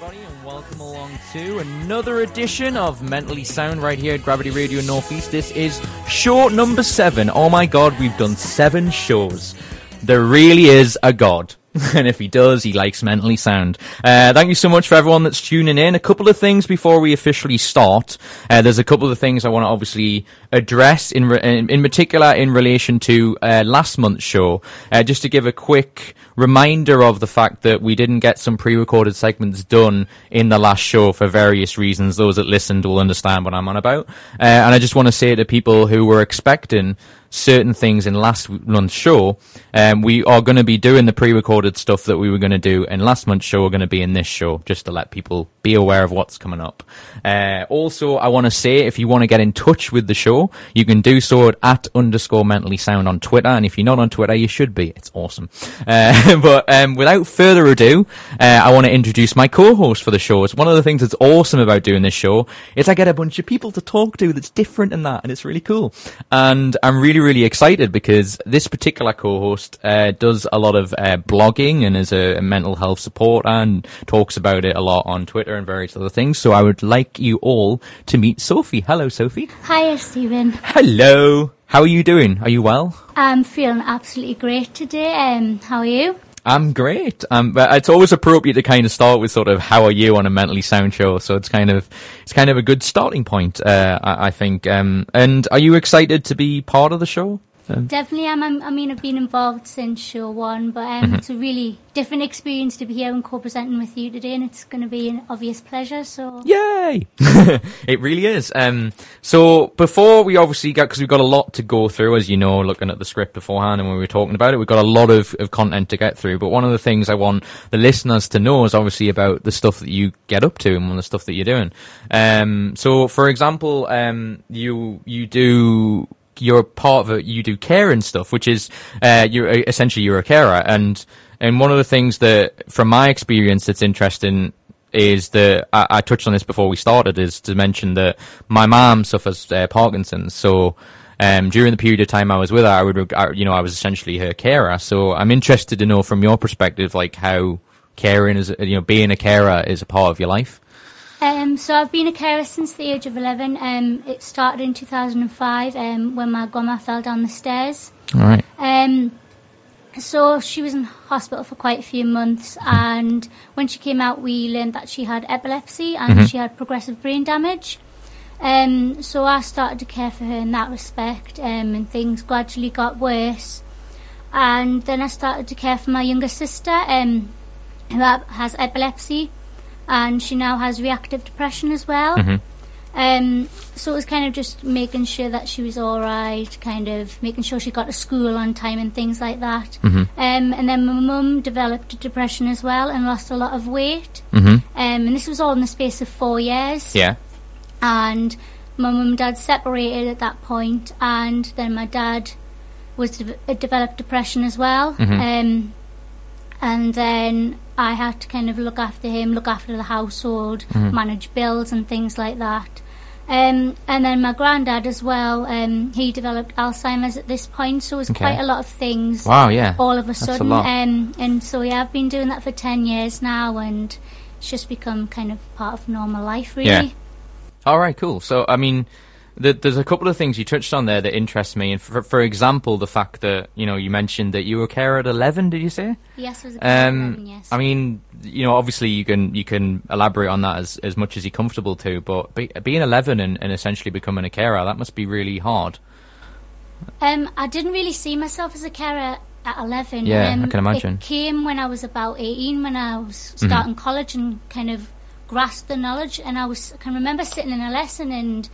everybody, and welcome along to another edition of Mentally Sound right here at Gravity Radio Northeast. This is show number seven. Oh my god, we've done seven shows. There really is a God. and if he does, he likes mentally sound. Uh, thank you so much for everyone that's tuning in. A couple of things before we officially start. Uh, there's a couple of things I want to obviously address in, re- in, particular in relation to uh, last month's show. Uh, just to give a quick reminder of the fact that we didn't get some pre-recorded segments done in the last show for various reasons. Those that listened will understand what I'm on about. Uh, and I just want to say to people who were expecting certain things in last month's show, um, we are going to be doing the pre-recorded stuff that we were going to do in last month's show. We're going to be in this show just to let people be aware of what's coming up. Uh, also, I want to say if you want to get in touch with the show, you can do so at, underscore mentally sound on Twitter. And if you're not on Twitter, you should be. It's awesome. Uh, but um, without further ado, uh, I want to introduce my co-host for the show. It's one of the things that's awesome about doing this show is I get a bunch of people to talk to that's different in that, and it's really cool. And I'm really, really excited because this particular co-host uh, does a lot of uh, blogging and is a, a mental health support and talks about it a lot on Twitter and various other things. So I would like you all to meet Sophie. Hello, Sophie. Hi, Stephen. Hello. How are you doing? Are you well? I'm feeling absolutely great today. Um, how are you? I'm great. Um, but it's always appropriate to kind of start with sort of how are you on a mentally sound show. So it's kind of it's kind of a good starting point, uh, I, I think. Um, and are you excited to be part of the show? Definitely am. I'm, I mean, I've been involved since show one, but um, it's a really different experience to be here and co-presenting with you today, and it's going to be an obvious pleasure. So Yay! it really is. Um, so before we obviously get, because we've got a lot to go through, as you know, looking at the script beforehand and when we were talking about it, we've got a lot of, of content to get through. But one of the things I want the listeners to know is obviously about the stuff that you get up to and the stuff that you're doing. Um, so for example, um, you, you do, you're part of it, you do care and stuff, which is, uh, you're essentially you're a carer. And, and one of the things that, from my experience, that's interesting is that I, I touched on this before we started is to mention that my mom suffers uh, Parkinson's. So um, during the period of time I was with her, I would, I, you know, I was essentially her carer. So I'm interested to know from your perspective, like how caring is, you know, being a carer is a part of your life. Um, so I've been a carer since the age of 11. Um, it started in 2005 um, when my grandma fell down the stairs. All right. Um, so she was in hospital for quite a few months, and when she came out, we learned that she had epilepsy and she had progressive brain damage. Um, so I started to care for her in that respect, um, and things gradually got worse. And then I started to care for my younger sister, um, who has epilepsy, and she now has reactive depression as well. Um, so it was kind of just making sure that she was all right, kind of making sure she got to school on time and things like that. Um, and then my mum developed depression as well and lost a lot of weight. Mm-hmm. Um, and this was all in the space of four years. Yeah. And my mum and dad separated at that point, and then my dad was de- uh, developed depression as well. Um, and then I had to kind of look after him, look after the household, manage bills and things like that. Um, and then my granddad as well. Um, he developed Alzheimer's at this point, so it was Okay. quite a lot of things Wow. Yeah. all of a a sudden. lot. Um, and so yeah, I've been doing that for ten years now, and it's just become kind of part of normal life, really. Yeah. All right, cool. So, I mean, there's a couple of things you touched on there that interest me. And for, for example, the fact that you know you mentioned that you were a carer at 11. Did you say? Yes, it was a of Um, eleven, yes. I mean, you know, obviously you can you can elaborate on that as as much as you're comfortable to. But be, being 11 and, and essentially becoming a carer, that must be really hard. Um, I didn't really see myself as a carer at 11. Yeah, um, I can imagine. Mm-hmm. It came when I was about 18, when I was starting college and kind of grasped the knowledge. And I was, I can remember sitting in a lesson and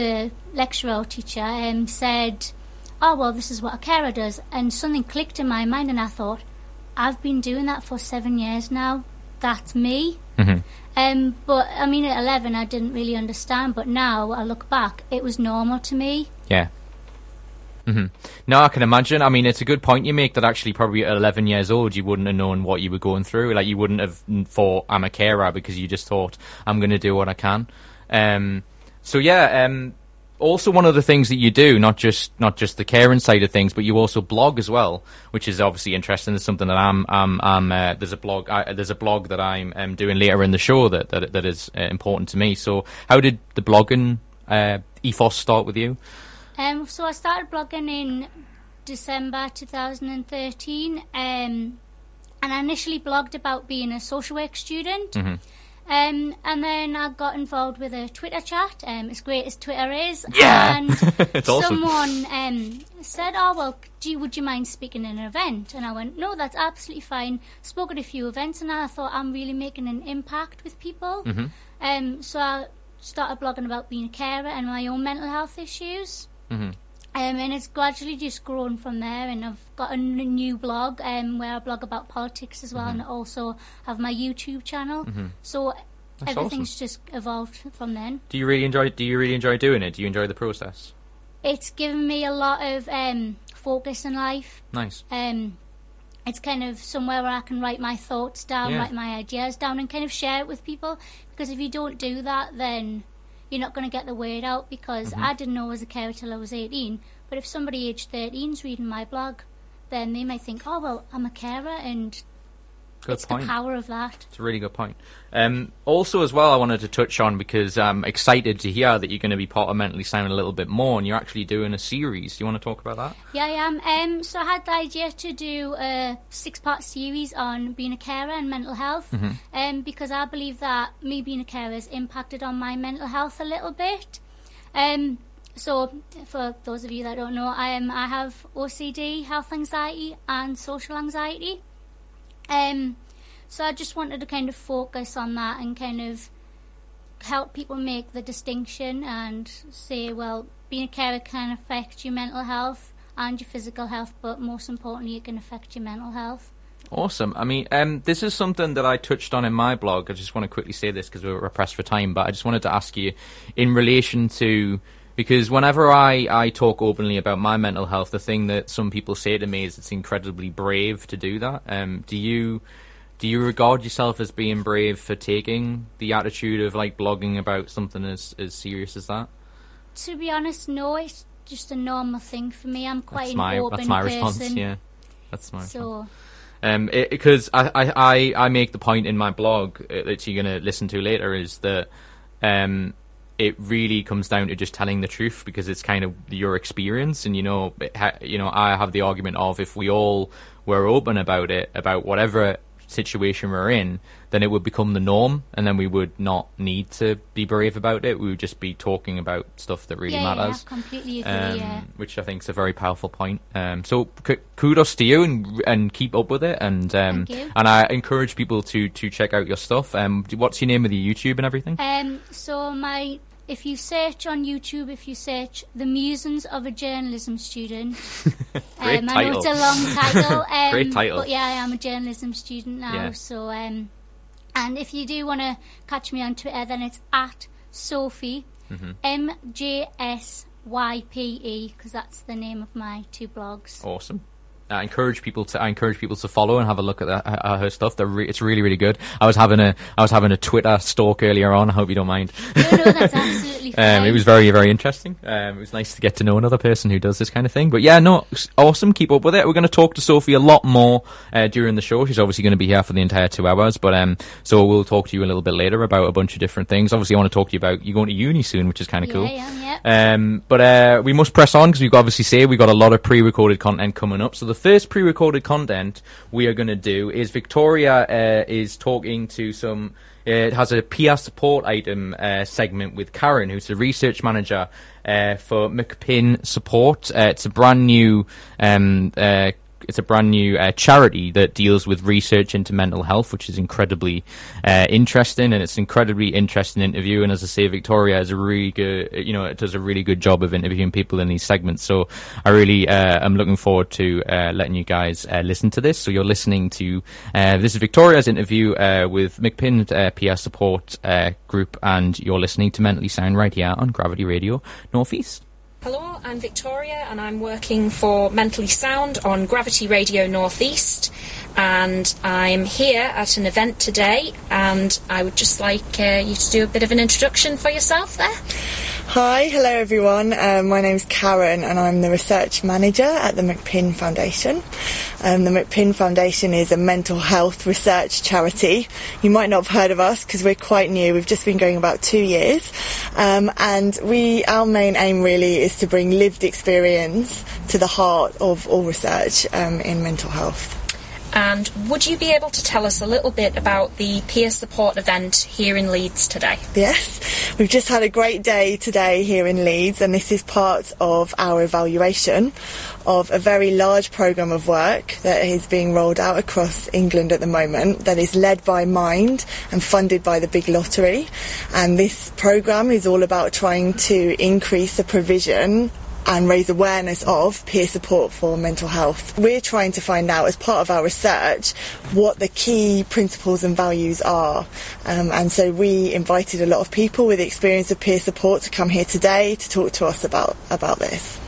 the lecturer or teacher um, said, oh, well, this is what a carer does. And something clicked in my mind and I thought, I've been doing that for seven years now. That's me. Mhm. Um, but I mean, at 11, I didn't really understand. But now I look back, it was normal to me. Yeah. hmm No, I can imagine. I mean, it's a good point you make that actually probably at 11 years old you wouldn't have known what you were going through. Like you wouldn't have thought I'm a carer because you just thought I'm going to do what I can. Um, so yeah, um, also one of the things that you do, not just not just the caring side of things, but you also blog as well, which is obviously interesting. It's something that I'm, I'm, I'm uh, there's a blog, I, there's a blog that I'm um, doing later in the show that that, that is uh, important to me. So, how did the blogging uh, ethos start with you? Um, so I started blogging in December 2013, um, and I initially blogged about being a social work student. Mm-hmm. Um, and then I got involved with a Twitter chat, um, as great as Twitter is. Yeah! And It's awesome. someone um, said, Oh, well, you, would you mind speaking in an event? And I went, No, that's absolutely fine. Spoke at a few events, and I thought I'm really making an impact with people. Mm-hmm. Um, so I started blogging about being a carer and my own mental health issues. Mhm. Um, and it's gradually just grown from there. And I've got a n- new blog um, where I blog about politics as well, and also have my YouTube channel. So Mm-hmm. That's everything's just evolved from then. Do you really enjoy? Do you really enjoy doing it? Do you enjoy the process? It's given me a lot of um, focus in life. Nice. Um, it's kind of somewhere where I can write my thoughts down, Yeah. write my ideas down, and kind of share it with people. Because if you don't do that, then you're not going to get the word out. Because Mm-hmm. I didn't know I was a carer till I was 18. But if somebody aged 13 is reading my blog, then they might think, oh, well, I'm a carer, and Good it's point. the power of that. It's a really good point. Um, also, as well, I wanted to touch on because I'm excited to hear that you're going to be part of Mentally Sound a little bit more, and you're actually doing a series. Do you want to talk about that? Yeah, I am. Um, so I had the idea to do a six-part series on being a carer and mental health, um, because I believe that me being a carer has impacted on my mental health a little bit. Um, so for those of you that don't know, I am I have OCD, health anxiety, and social anxiety. Um, so I just wanted to kind of focus on that and kind of help people make the distinction and say, well, being a carer can affect your mental health and your physical health, but most importantly, it can affect your mental health. Awesome. I mean, um, this is something that I touched on in my blog. I just want to quickly say this because we're pressed for time, but I just wanted to ask you in relation to because whenever I, I talk openly about my mental health, the thing that some people say to me is it's incredibly brave to do that. Um, do you do you regard yourself as being brave for taking the attitude of like blogging about something as as serious as that? To be honest, no, it's just a normal thing for me. I'm quite That's an my open that's my person. response. Yeah, that's my response. So Um, because I, I, I, I make the point in my blog uh, that you're going to listen to later is that um, it really comes down to just telling the truth because it's kind of your experience, and you know, ha- you know, I have the argument of if we all were open about it, about whatever situation we're in, then it would become the norm, and then we would not need to be brave about it. We would just be talking about stuff that really yeah, yeah, matters I completely agree. um, yeah. which I think is a very powerful point. Um, so k- kudos to you and and keep up with it. And um, and I encourage people to to check out your stuff. Um, what's your name of the YouTube and everything? Um, so my, if you search on YouTube, if you search "The Musings of a Journalism Student," Great um, I know it's a long title. Um, Great title. But yeah, I am a journalism student now. Yeah. So, um, and if you do want to catch me on Twitter, then it's at Sophie Mm-hmm. M J S Y P E because that's the name of my two blogs. Awesome. I encourage people to I encourage people to follow and have a look at that, uh, her stuff. They're re- it's really really good. I was having a I was having a Twitter stalk earlier on. I hope you don't mind. No, no, that's absolutely fine. Um, it was very, very interesting. Um, it was nice to get to know another person who does this kind of thing. But yeah, no, awesome. Keep up with it. We're going to talk to Sophie a lot more uh, during the show. She's obviously going to be here for the entire two hours. But um, so we'll talk to you a little bit later about a bunch of different things. Obviously, I want to talk to you about you going to uni soon, which is kind of yeah, cool. yeah, yeah. Um, but uh, we must press on because we've obviously say we've got a lot of pre-recorded content coming up. So the first pre-recorded content we are going to do is Victoria uh, is talking to some. Uh, it has a peer support item uh, segment with Karen, who's the research manager uh, for McPin Support. Uh, it's a brand new. Um, it's a brand new uh, charity that deals with research into mental health, which is incredibly uh, interesting, and it's an incredibly interesting interview. And as I say, Victoria is a really good, you know, it does a really good job of interviewing people in these segments. So I really uh, am looking forward to uh, letting you guys uh, listen to this. So you're listening to uh, this is Victoria's interview uh, with McPin uh, Peer Support uh, Group, and you're listening to Mentally Sound right here on Gravity Radio Northeast. Hello, I'm Victoria and I'm working for Mentally Sound on Gravity Radio Northeast. And I'm here at an event today, and I would just like uh, you to do a bit of an introduction for yourself there. Hi, hello everyone. Um, my name's Karen and I'm the research manager at the McPin Foundation. Um, the McPin Foundation is a mental health research charity. You might not have heard of us because we're quite new. We've just been going about two years. Um, and we, our main aim really is to bring lived experience to the heart of all research um, in mental health. And would you be able to tell us a little bit about the peer support event here in Leeds today? Yes, we've just had a great day today here in Leeds, and this is part of our evaluation of a very large programme of work that is being rolled out across England at the moment that is led by Mind and funded by the Big Lottery. And this programme is all about trying to increase the provision and raise awareness of peer support for mental health. We're trying to find out, as part of our research, what the key principles and values are. Um, and so we invited a lot of people with experience of peer support to come here today to talk to us about, about this.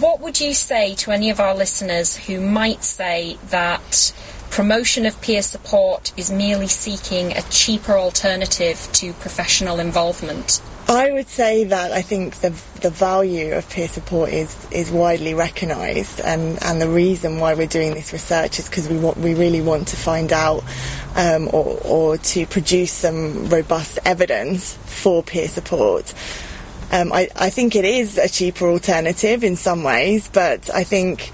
What would you say to any of our listeners who might say that promotion of peer support is merely seeking a cheaper alternative to professional involvement? I would say that I think the the value of peer support is is widely recognised, and, and the reason why we're doing this research is because we want we really want to find out um, or or to produce some robust evidence for peer support. Um, I, I think it is a cheaper alternative in some ways, but I think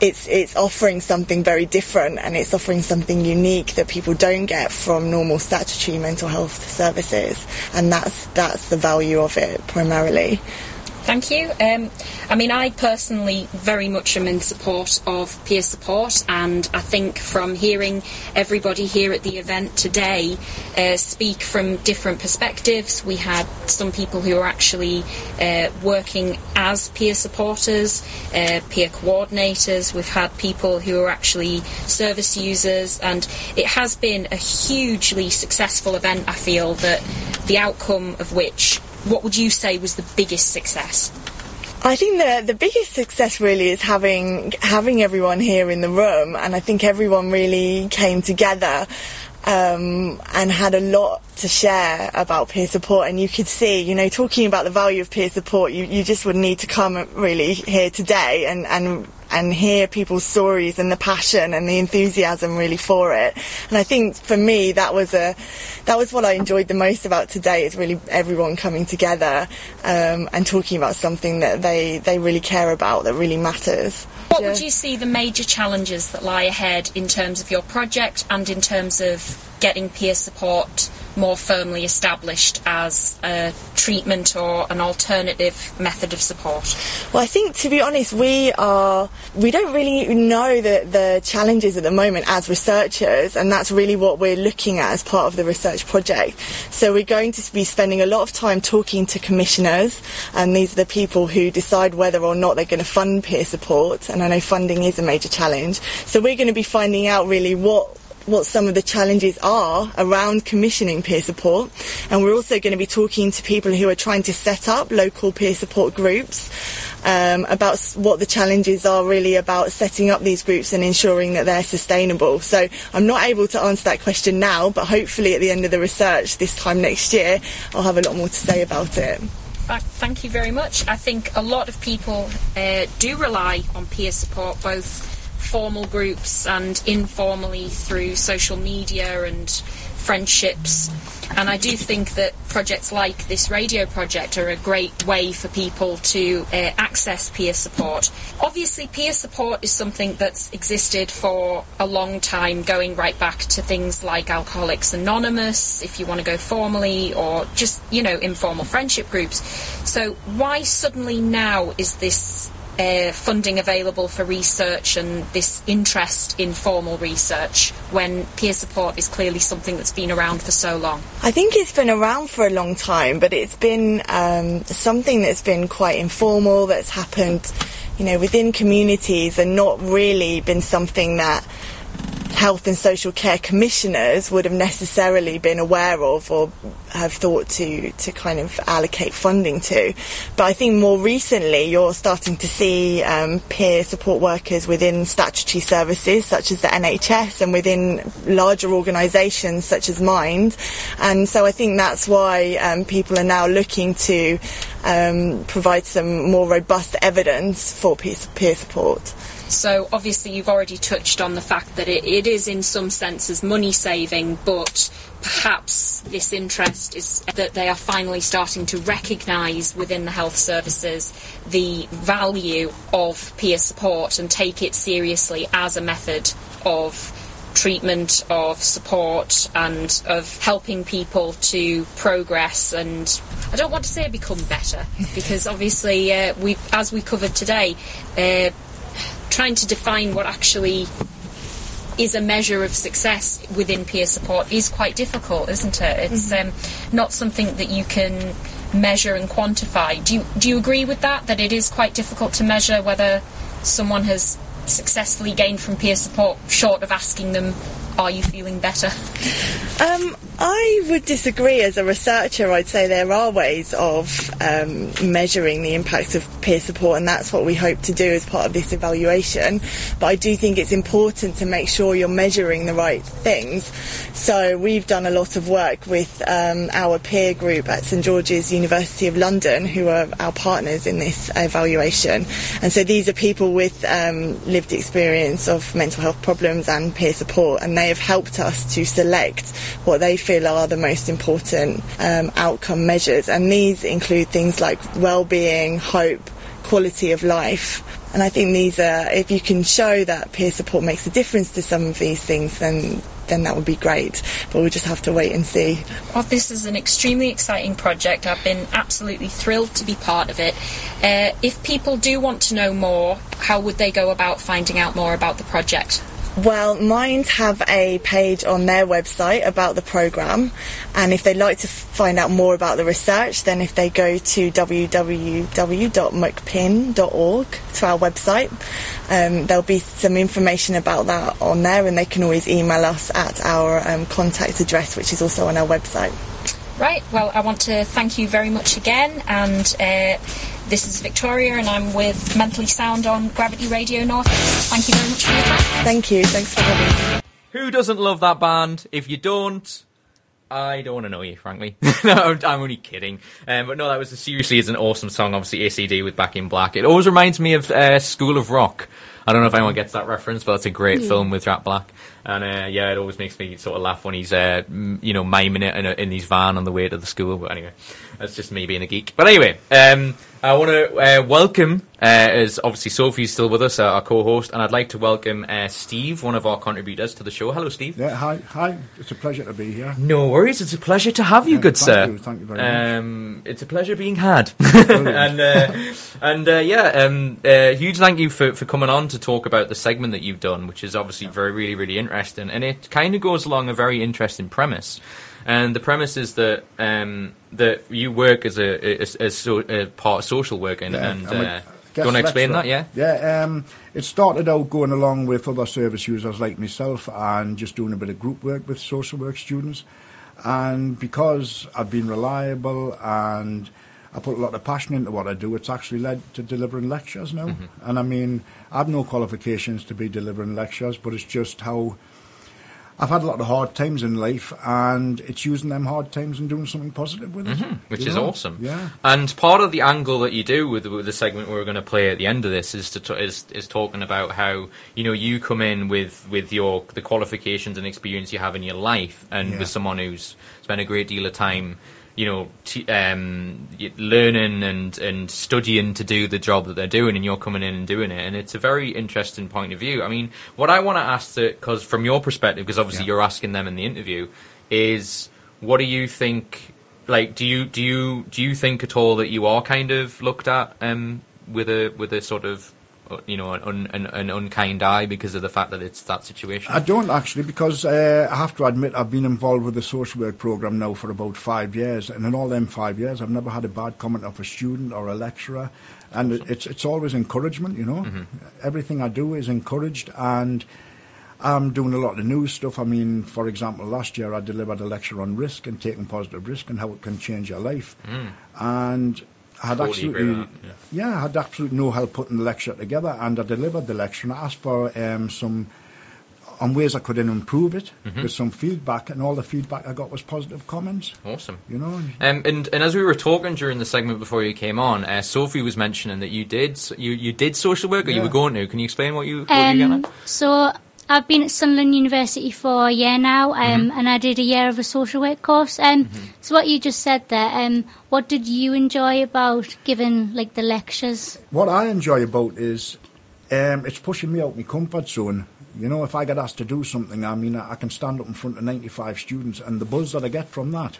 it's it's offering something very different and it's offering something unique that people don't get from normal statutory mental health services. And that's that's the value of it primarily Thank you. Um, I mean, I personally very much am in support of peer support, and I think from hearing everybody here at the event today uh, speak from different perspectives, we had some people who are actually uh, working as peer supporters, uh, peer coordinators, we've had people who are actually service users, and it has been a hugely successful event, I feel, that the outcome of which what would you say was the biggest success? I think the the biggest success really is having having everyone here in the room, and I think everyone really came together um, and had a lot to share about peer support. And you could see, you know, talking about the value of peer support, you, you just would need to come really here today and, and and hear people's stories and the passion and the enthusiasm really for it. And I think for me that was a that was what I enjoyed the most about today is really everyone coming together um, and talking about something that they they really care about that really matters. What would you see the major challenges that lie ahead in terms of your project and in terms of getting peer support more firmly established as a treatment or an alternative method of support? Well, I think to be honest, we are we don't really know the the challenges at the moment as researchers, and that's really what we're looking at as part of the research project. So we're going to be spending a lot of time talking to commissioners, and these are the people who decide whether or not they're going to fund peer support. And I know funding is a major challenge, so we're going to be finding out really what what some of the challenges are around commissioning peer support. And we're also going to be talking to people who are trying to set up local peer support groups um, about what the challenges are really about setting up these groups and ensuring that they're sustainable. So I'm not able to answer that question now, but hopefully at the end of the research this time next year, I'll have a lot more to say about it. Thank you very much. I think a lot of people uh, do rely on peer support, both formal groups and informally through social media and friendships. And I do think that projects like this radio project are a great way for people to uh, access peer support. Obviously, peer support is something that's existed for a long time, going right back to things like Alcoholics Anonymous, if you want to go formally, or just, you know, informal friendship groups. So, why suddenly now is this uh, funding available for research and this interest in formal research when peer support is clearly something that's been around for so long? I think it's been around for a long time, but it's been um, something that's been quite informal, that's happened, you know, within communities and not really been something that health and social care commissioners would have necessarily been aware of or have thought to to kind of allocate funding to. But I think more recently you're starting to see um, peer support workers within statutory services such as the NHS and within larger organisations such as Mind. And so I think that's why um, people are now looking to um, provide some more robust evidence for peer, peer support. So obviously you've already touched on the fact that it, it is in some senses money saving, but perhaps this interest is that they are finally starting to recognise within the health services the value of peer support and take it seriously as a method of treatment, of support, and of helping people to progress. And I don't want to say become better because obviously, uh, we, as we covered today, uh, trying to define what actually is a measure of success within peer support is quite difficult, isn't it? It's mm-hmm. um, not something that you can measure and quantify. Do you do you agree with that? That it is quite difficult to measure whether someone has successfully gained from peer support, short of asking them, "Are you feeling better?" Um, I would disagree. As a researcher, I'd say there are ways of um, measuring the impacts of peer support, and that's what we hope to do as part of this evaluation. But I do think it's important to make sure you're measuring the right things. So we've done a lot of work with um, our peer group at St George's University of London, who are our partners in this evaluation. And so these are people with um, lived experience of mental health problems and peer support, and they have helped us to select what they feel are the most important um, outcome measures. And these include things like well-being, hope, quality of life. And I think these are, if you can show that peer support makes a difference to some of these things, then then that would be great. But we'll just have to wait and see. Well, this is an extremely exciting project. I've been absolutely thrilled to be part of it. Uh, if people do want to know more, how would they go about finding out more about the project? Well, Mind have a page on their website about the programme, and if they'd like to find out more about the research, then if they go to www.mcpin.org to our website, um, there'll be some information about that on there, and they can always email us at our um, contact address, which is also on our website. Right, well, I want to thank you very much again, and uh, this is Victoria, and I'm with Mentally Sound on Gravity Radio North. Thank you very much for your time. Thank you. Thanks for having me. Who doesn't love that band? If you don't, I don't want to know you, frankly. no, I'm only kidding. Um, but no, that was a, seriously is an awesome song. Obviously, AC/DC with Back in Black. It always reminds me of uh, School of Rock. I don't know if anyone gets that reference, but it's a great yeah. film with Jack Black. And uh, yeah, it always makes me sort of laugh when he's, uh, you know, miming it in, a, in his van on the way to the school. But anyway, that's just me being a geek. But anyway, um, I want to uh, welcome, uh, as obviously Sophie's still with us, uh, our co-host, and I'd like to welcome uh, Steve, one of our contributors to the show. Hello, Steve. Yeah, hi, hi. It's a pleasure to be here. No worries. It's a pleasure to have you, yeah, good thank sir. You, thank you very um, much. It's a pleasure being had. and uh, and uh, yeah, um, huge thank you for, for coming on to talk about the segment that you've done, which is obviously very, really, really interesting, and it kind of goes along a very interesting premise. And the premise is that um, that you work as a as, as so, a part of social work, and, yeah, and uh, do you want to explain that? Yeah, yeah. Um, it started out going along with other service users like myself, and just doing a bit of group work with social work students. And because I've been reliable and I put a lot of passion into what I do, it's actually led to delivering lectures now. Mm-hmm. And I mean, I have no qualifications to be delivering lectures, but it's just how I've had a lot of hard times in life, and it's using them hard times and doing something positive with it, mm-hmm, which is know? awesome. Yeah. And part of the angle that you do with, with the segment we're going to play at the end of this is to t- is is talking about how you know you come in with with your the qualifications and experience you have in your life, and yeah. with someone who's spent a great deal of time you know, t- um, learning and, and studying to do the job that they're doing, and you're coming in and doing it. And it's a very interesting point of view. I mean, what I want to ask, because from your perspective, because obviously yeah. you're asking them in the interview, is what do you think? Like, do you do you do you think at all that you are kind of looked at um, with a with a sort of you know, an, an, an, unkind eye because of the fact that it's that situation? I don't actually, because uh, I have to admit I've been involved with the social work program now for about five years, and in all them five years, I've never had a bad comment of a student or a lecturer, and awesome. it's it's always encouragement. You know, mm-hmm. everything I do is encouraged, and I'm doing a lot of new stuff. I mean, for example, last year I delivered a lecture on risk and taking positive risk and how it can change your life. And I had. Totally absolutely, yeah. yeah, I had absolutely no help putting the lecture together, and I delivered the lecture. And I asked for um, some on ways I could improve it Mm-hmm. with some feedback, and all the feedback I got was positive comments. Awesome. You know, Um, and and as we were talking during the segment before you came on, uh, Sophie was mentioning that you did you you did social work or you were going to. Can you explain what you what you getting Um, at? so I've been at Sunderland University for a year now, um, Mm-hmm. and I did a year of a social work course. Um, So what you just said there, um, what did you enjoy about giving like the lectures? what I enjoy about is um, it's pushing me out of my comfort zone. You know, if I get asked to do something, I mean, I I can stand up in front of 95 students, and the buzz that I get from that.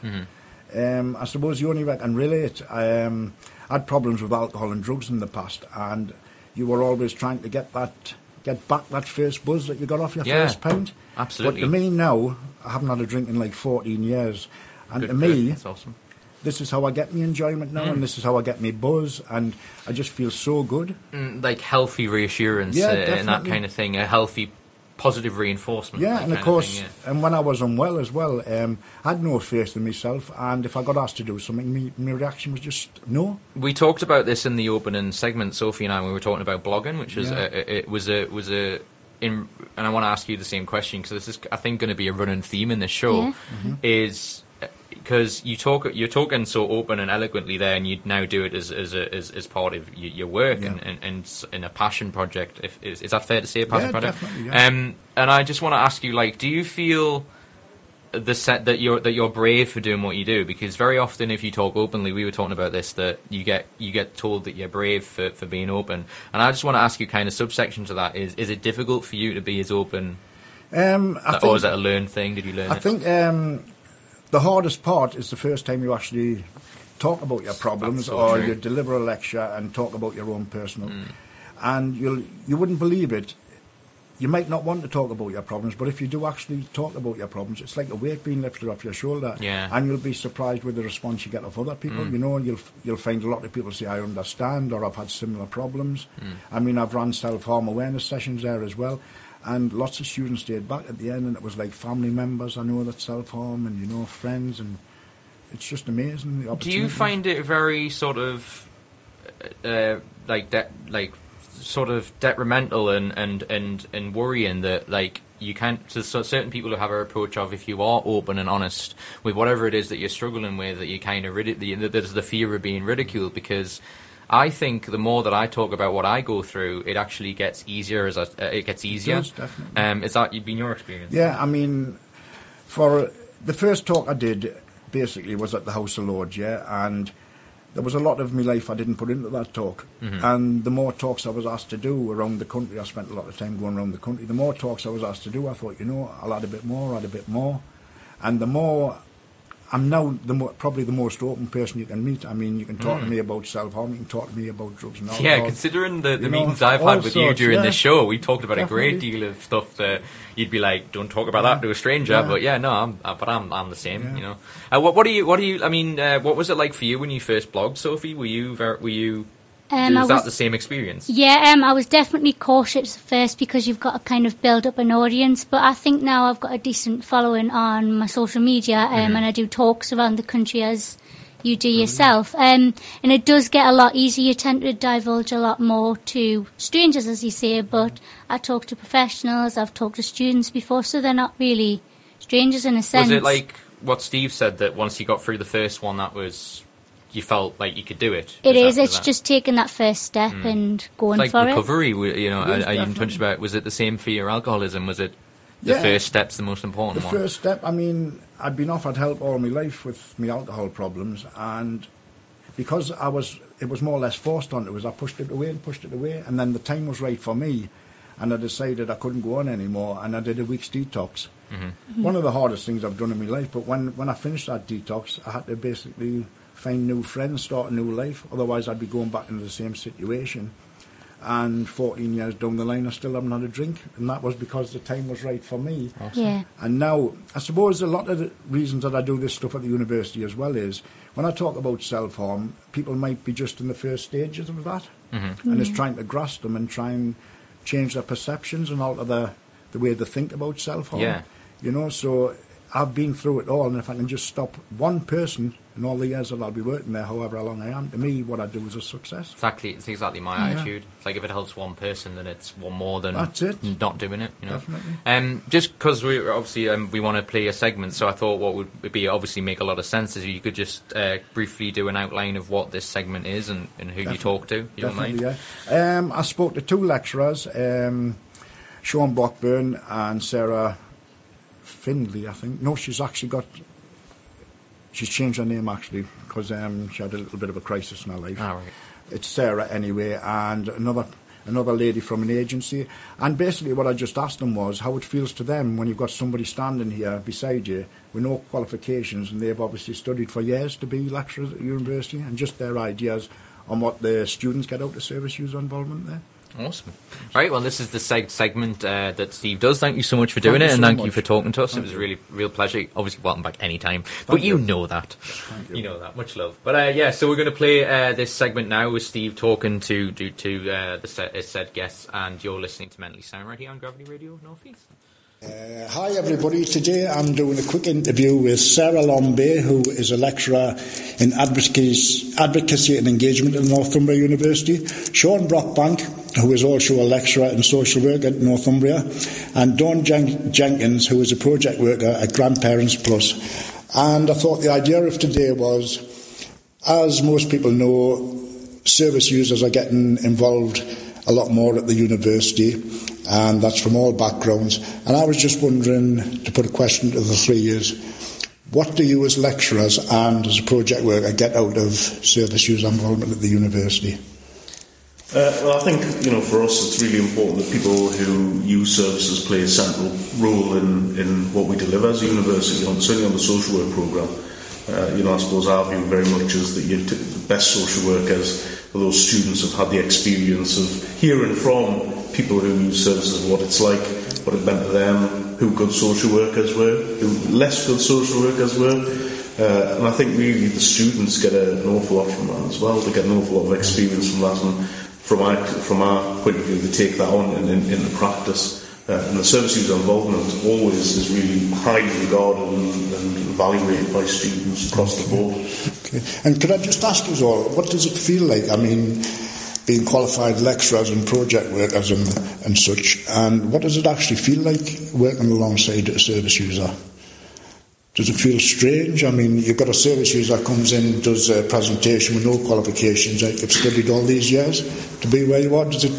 Um, I suppose the only way I can relate, I um, had problems with alcohol and drugs in the past, and you were always trying to get that, get back that first buzz that you got off your Yeah, first pint. absolutely. But to me now, I haven't had a drink in like 14 years, and Good, to good. me, that's awesome. this is how I get my enjoyment now, Mm. and this is how I get my buzz, and I just feel so good. Mm, like healthy reassurance Yeah, uh, and that kind of thing. A healthy, positive reinforcement. Yeah, and of kind course, thing, yeah. and when I was unwell as well, um, I had no faith in myself, and if I got asked to do something, me, my reaction was just no. We talked about this in the opening segment, Sophie and I, when we were talking about blogging, which was Yeah. a, it was a was a in, and I want to ask you the same question because this is I think going to be a running theme in this show Yeah. is because you talk you're talking so open and eloquently there, and you now do it as as a, as, as part of your, your work Yeah. and, and, and in a passion project. If is, is that fair to say, a passion Yeah, project? definitely, yeah. Um, and I just want to ask you, like, do you feel the set that you're that you're brave for doing what you do because very often if you talk openly we were talking about this that you get you get told that you're brave for, for being open and I just want to ask you kind of subsection to that is is it difficult for you to be as open Um, I or think, is that a learned thing did you learn I it think um, the hardest part is the first time you actually talk about your problems or you deliver a lecture and talk about your own personal, Mm. and you'll you wouldn't believe it. You might not want to talk about your problems, but if you do actually talk about your problems, it's like a weight being lifted off your shoulder. Yeah. And you'll be surprised with the response you get of other people. You know, you'll you'll find a lot of people say, "I understand," or "I've had similar problems." I mean, I've run self-harm awareness sessions there as well, and lots of students stayed back at the end, and it was like family members I know that self-harm, and you know, friends, and it's just amazing. The do you find it very sort of uh, like de- like sort of detrimental and, and, and, and worrying that like you can't to so certain people who have our approach of if you are open and honest with whatever it is that you're struggling with that you kind of rid- the, there's the fear of being ridiculed because I think the more that I talk about what I go through, it actually gets easier as I, uh, it gets easier. does, definitely. Um, is that been your experience? Yeah, I mean, for the first talk I did, basically was at the House of Lords, yeah, and there was a lot of my life I didn't put into that talk. And the more talks I was asked to do around the country, I spent a lot of time going around the country. The more talks I was asked to do, I thought, you know, I'll add a bit more, add a bit more, and the more. I'm now the more, probably the most open person you can meet. I mean, you can talk to me about self-harm, you can talk to me about drugs and alcohol. Yeah, considering the, the You know, meetings I've had with you during yeah. this show, we talked about a great deal of stuff that you'd be like, "Don't talk about that to a stranger." Yeah. But yeah, no, I'm, uh, but I'm I'm the same. Yeah. You know, uh, what what do you what do you? I mean, uh, what was it like for you when you first blogged, Sophie? Were you ver- were you? Um, I was that the same experience? Yeah, um, I was definitely cautious at first because you've got to kind of build up an audience. But I think now I've got a decent following on my social media, um, Mm-hmm. and I do talks around the country as you do yourself. Um, and it does get a lot easier. You tend to divulge a lot more to strangers, as you say. But I talk to professionals. I've talked to students before, so they're not really strangers in a sense. Was it like what Steve said that once you got through the first one, that was you felt like you could do it? It Was is. after It's that? Mm. just taking that first step and going It's like for it. recovery. You know, I, I even touched about. Was it the same for your alcoholism? Was it the Yeah. first step's the most important The one? first step, I mean, I'd been offered help all my life with my alcohol problems, and because I was, it was more or less forced on. onto us. I pushed it away and pushed it away, and then the time was right for me, and I decided I couldn't go on anymore, and I did a week's detox. One of the hardest things I've done in my life, but when when I finished that detox, I had to basically find new friends, start a new life. Otherwise, I'd be going back into the same situation. And 14 years down the line, I still haven't had a drink, and that was because the time was right for me. Yeah. And now, I suppose a lot of the reasons that I do this stuff at the university as well is when I talk about self harm, people might be just in the first stages of that, mm-hmm. and it's trying to grasp them and try and change their perceptions and alter their, the way they think about self harm. Yeah. You know, so I've been through it all, and if I can just stop one person in all the years that I'll be working there, however long I am, to me, what I do is a success. Exactly, it's exactly my Yeah. attitude. It's like if it helps one person, then it's one more than That's it. not doing it. You know, Definitely. um, just because we obviously um, we want to play a segment, so I thought what would be obviously make a lot of sense is you could just uh, briefly do an outline of what this segment is and, and who you talk to. You don't mind? Yeah. Um, I spoke to two lecturers, um, Sean Blackburn and Sarah Findley, I think. No, she's actually got. She's changed her name actually because um, she had a little bit of a crisis in her life. Ah, right. It's Sarah anyway, and another another lady from an agency. And basically, what I just asked them was how it feels to them when you've got somebody standing here beside you with no qualifications, and they've obviously studied for years to be lecturers at university, and just their ideas on what the students get out of service user involvement there. Awesome. Right, well, this is the seg- segment uh, that Steve does. Thank you so much for doing Thank it, you and so thank you for talking to us. Thank it was a you. really real pleasure. Obviously, welcome back anytime, but you, you. know that. you. You know that. Much love. But uh, yeah, so we're going to play uh, this segment now with Steve talking to to, to uh, the set, uh, said guests, and you're listening to Mentally Sound right here on Gravity Radio Northeast. Uh, hi everybody, today I'm doing a quick interview with Sarah Lombay who is a lecturer in advocacy, advocacy and engagement at Northumbria University, Sean Brockbank who is also a lecturer in social work at Northumbria and Dawn Jen- Jenkins who is a project worker at Grandparents Plus. And I thought the idea of today was, as most people know, service users are getting involved a lot more at the university, and that's from all backgrounds. And I was just wondering, to put a question to the three years, what do you as lecturers and as a project worker get out of service user involvement at the university? Uh, well, I think you know for us it's really important that people who use services play a central role in, in what we deliver as a university, on, certainly on the social work programme. Uh, you know, I suppose our view very much is that t- the best social workers those students who've had the experience of hearing from people who use services what it's like, what it meant to them, who good social workers were, who less good social workers were. Uh, and I think really the students get a, an awful lot from that as well. They get an awful lot of experience from that, and from our from our point of view, they take that on in, in, into practice. Uh, and the service user involvement always is really highly regarded and, and evaluated by students across the board. Okay. And could I just ask you all, what does it feel like? I mean, being qualified lecturers and project workers and, and such, and what does it actually feel like working alongside a service user? Does it feel strange? I mean, you've got a service user that comes in, does a presentation with no qualifications, you've studied all these years to be where you are. Does it,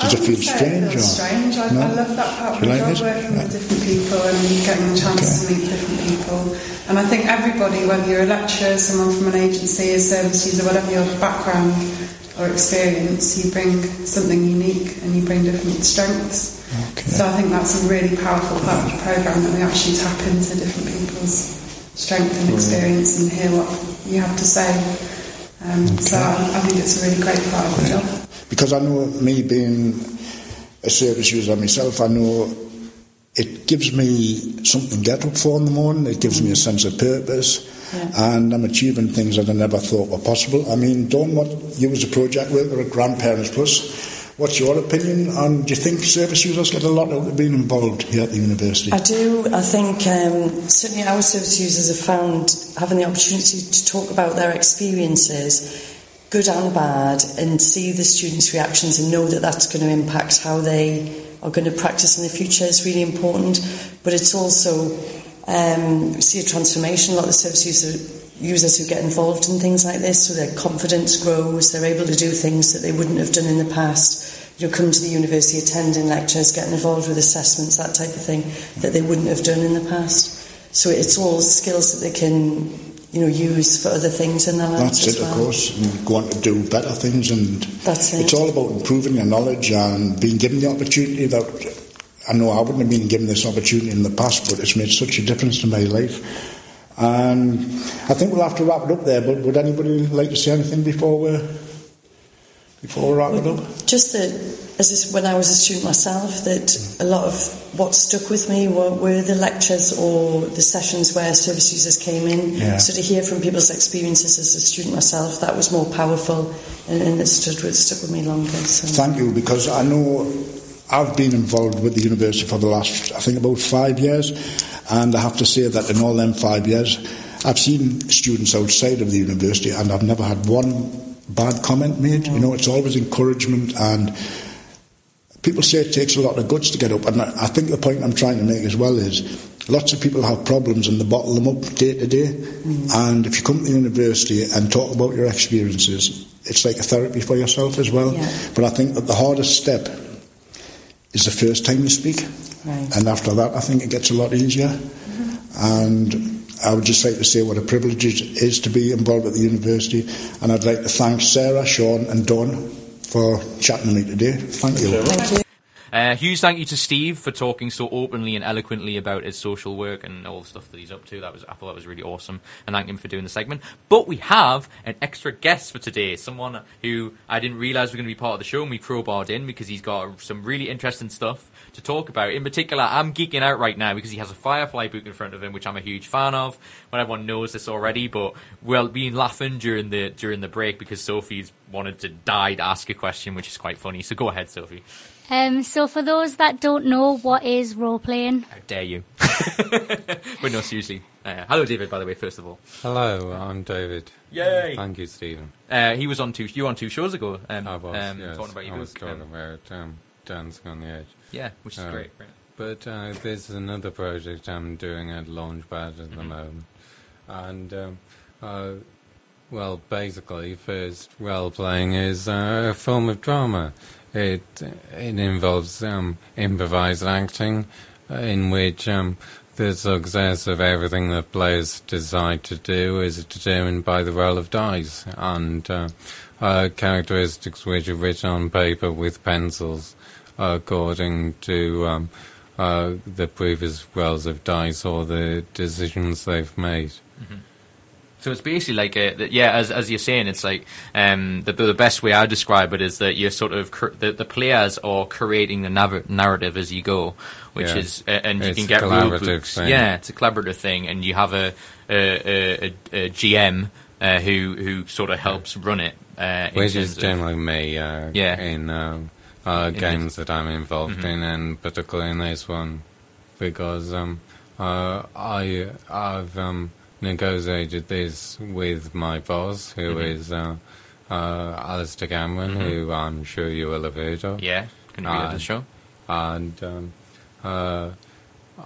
does I it feel strange? It feels strange. I, No? I love that part of you like job, it? working with different people and getting the chance to meet different people. And I think everybody, whether you're a lecturer, someone from an agency, a service user, whatever your background or experience, you bring something unique and you bring different strengths. Okay. So I think that's a really powerful part of the programme that we actually tap into different people's strength and experience and hear what you have to say. Um, So I, I think it's a really great part of the job. Because I know me being a service user myself, I know it gives me something to get up for in the morning, it gives me a sense of purpose, Yeah. and I'm achieving things that I never thought were possible. I mean, Dawn, what you as a project worker at Grandparents Plus, what's your opinion on, do you think service users get a lot out of being involved here at the university? I do. I think um, certainly our service users have found having the opportunity to talk about their experiences, good and bad, and see the students' reactions and know that that's going to impact how they are going to practice in the future is really important. But it's also um, see a transformation. A lot of the service user, users who get involved in things like this, so their confidence grows. They're able to do things that they wouldn't have done in the past. You know, come to the university, attending lectures, getting involved with assessments, that type of thing, that they wouldn't have done in the past. So it's all skills that they can, you know, use for other things in their lives That's as it, well. of course, and go on to do better things, and That's it. it's all about improving your knowledge and being given the opportunity that I know I wouldn't have been given this opportunity in the past, but it's made such a difference to my life. And I think we'll have to wrap it up there. But would anybody like to say anything before we before we wrap it up? Just that, as when I was a student myself, that a lot of what stuck with me were, were the lectures or the sessions where service users came in. Yeah. So to hear from people's experiences as a student myself, that was more powerful and, and it stood with, stuck with me longer. So. Thank you, because I know I've been involved with the university for the last, I think, about five years, and I have to say that in all them five years, I've seen students outside of the university, and I've never had one bad comment made. You know, it's always encouragement, and people say it takes a lot of guts to get up, and I think the point I'm trying to make as well is lots of people have problems and they bottle them up day to day. And if you come to the university and talk about your experiences, it's like a therapy for yourself as well. Yeah. But I think that the hardest step is the first time you speak. Right. And after that, I think it gets a lot easier. And I would just like to say what a privilege it is to be involved at the university. And I'd like to thank Sarah, Sean, and Dawn for chatting to me today. Thank you. Thank you. Uh, huge thank you to Steve for talking so openly and eloquently about his social work and all the stuff that he's up to. That was I thought that was really awesome, and thank him for doing the segment. But we have an extra guest for today, someone who I didn't realise was going to be part of the show, and we crowbarred in because he's got some really interesting stuff to talk about. In particular, I'm geeking out right now because he has a Firefly book in front of him, which I'm a huge fan of. Well, everyone knows this already, but we'll be laughing during the during the break because Sophie's wanted to die to ask a question, which is quite funny. So go ahead, Sophie. Um, so for those that don't know, what is role playing? How dare you? but no, seriously. Uh, hello, David. By the way, first of all, Hello, I'm David. Yay! Thank you, Stephen. uh, he was on two. You were on two shows ago. Um, I was, um, yes. talking about your I was book. talking um, about um, Dancing on the Edge. yeah, which is Uh, great. great. But uh, there's another project I'm doing at Launchpad at the Mm-hmm. moment. And, um, uh, well, basically, first role playing is uh, a form of drama. It, it involves um, improvised acting, in which um, the success of everything that players decide to do is determined by the roll of dice and uh, uh, characteristics which are written on paper with pencils according to um, uh, the previous rolls of dice or the decisions they've made. So it's basically like a, yeah, as as you're saying, it's like um, the the best way I describe it is that you're sort of cr- the the players are creating the nav- narrative as you go, which Yeah. is uh, and you It's can get collaborative. Yeah, it's a collaborative thing, and you have a a, a, a, GM uh, who who sort of helps run it. Uh, in Which is of- generally me uh, Yeah. in um, uh, In games that I'm involved Mhm. in, and particularly in this one, because um, uh, I I've um, negotiated this with my boss, who Mhm. is uh, uh, Alistair Cameron, Mhm. who I'm sure you will have heard of. yeah, going to be the show. and um, uh,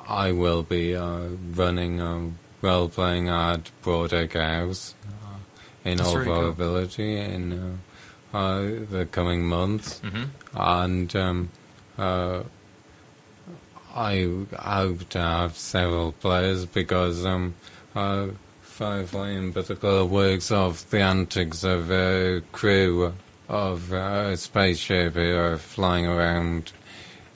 I will be uh, running um, role playing at Broadacre House uh, in That's all really cool. probability in uh, uh, the coming months, hmm and um, uh, I hope to have several players because um, Firefly in particular works off the antics of a crew of a spaceship who are flying around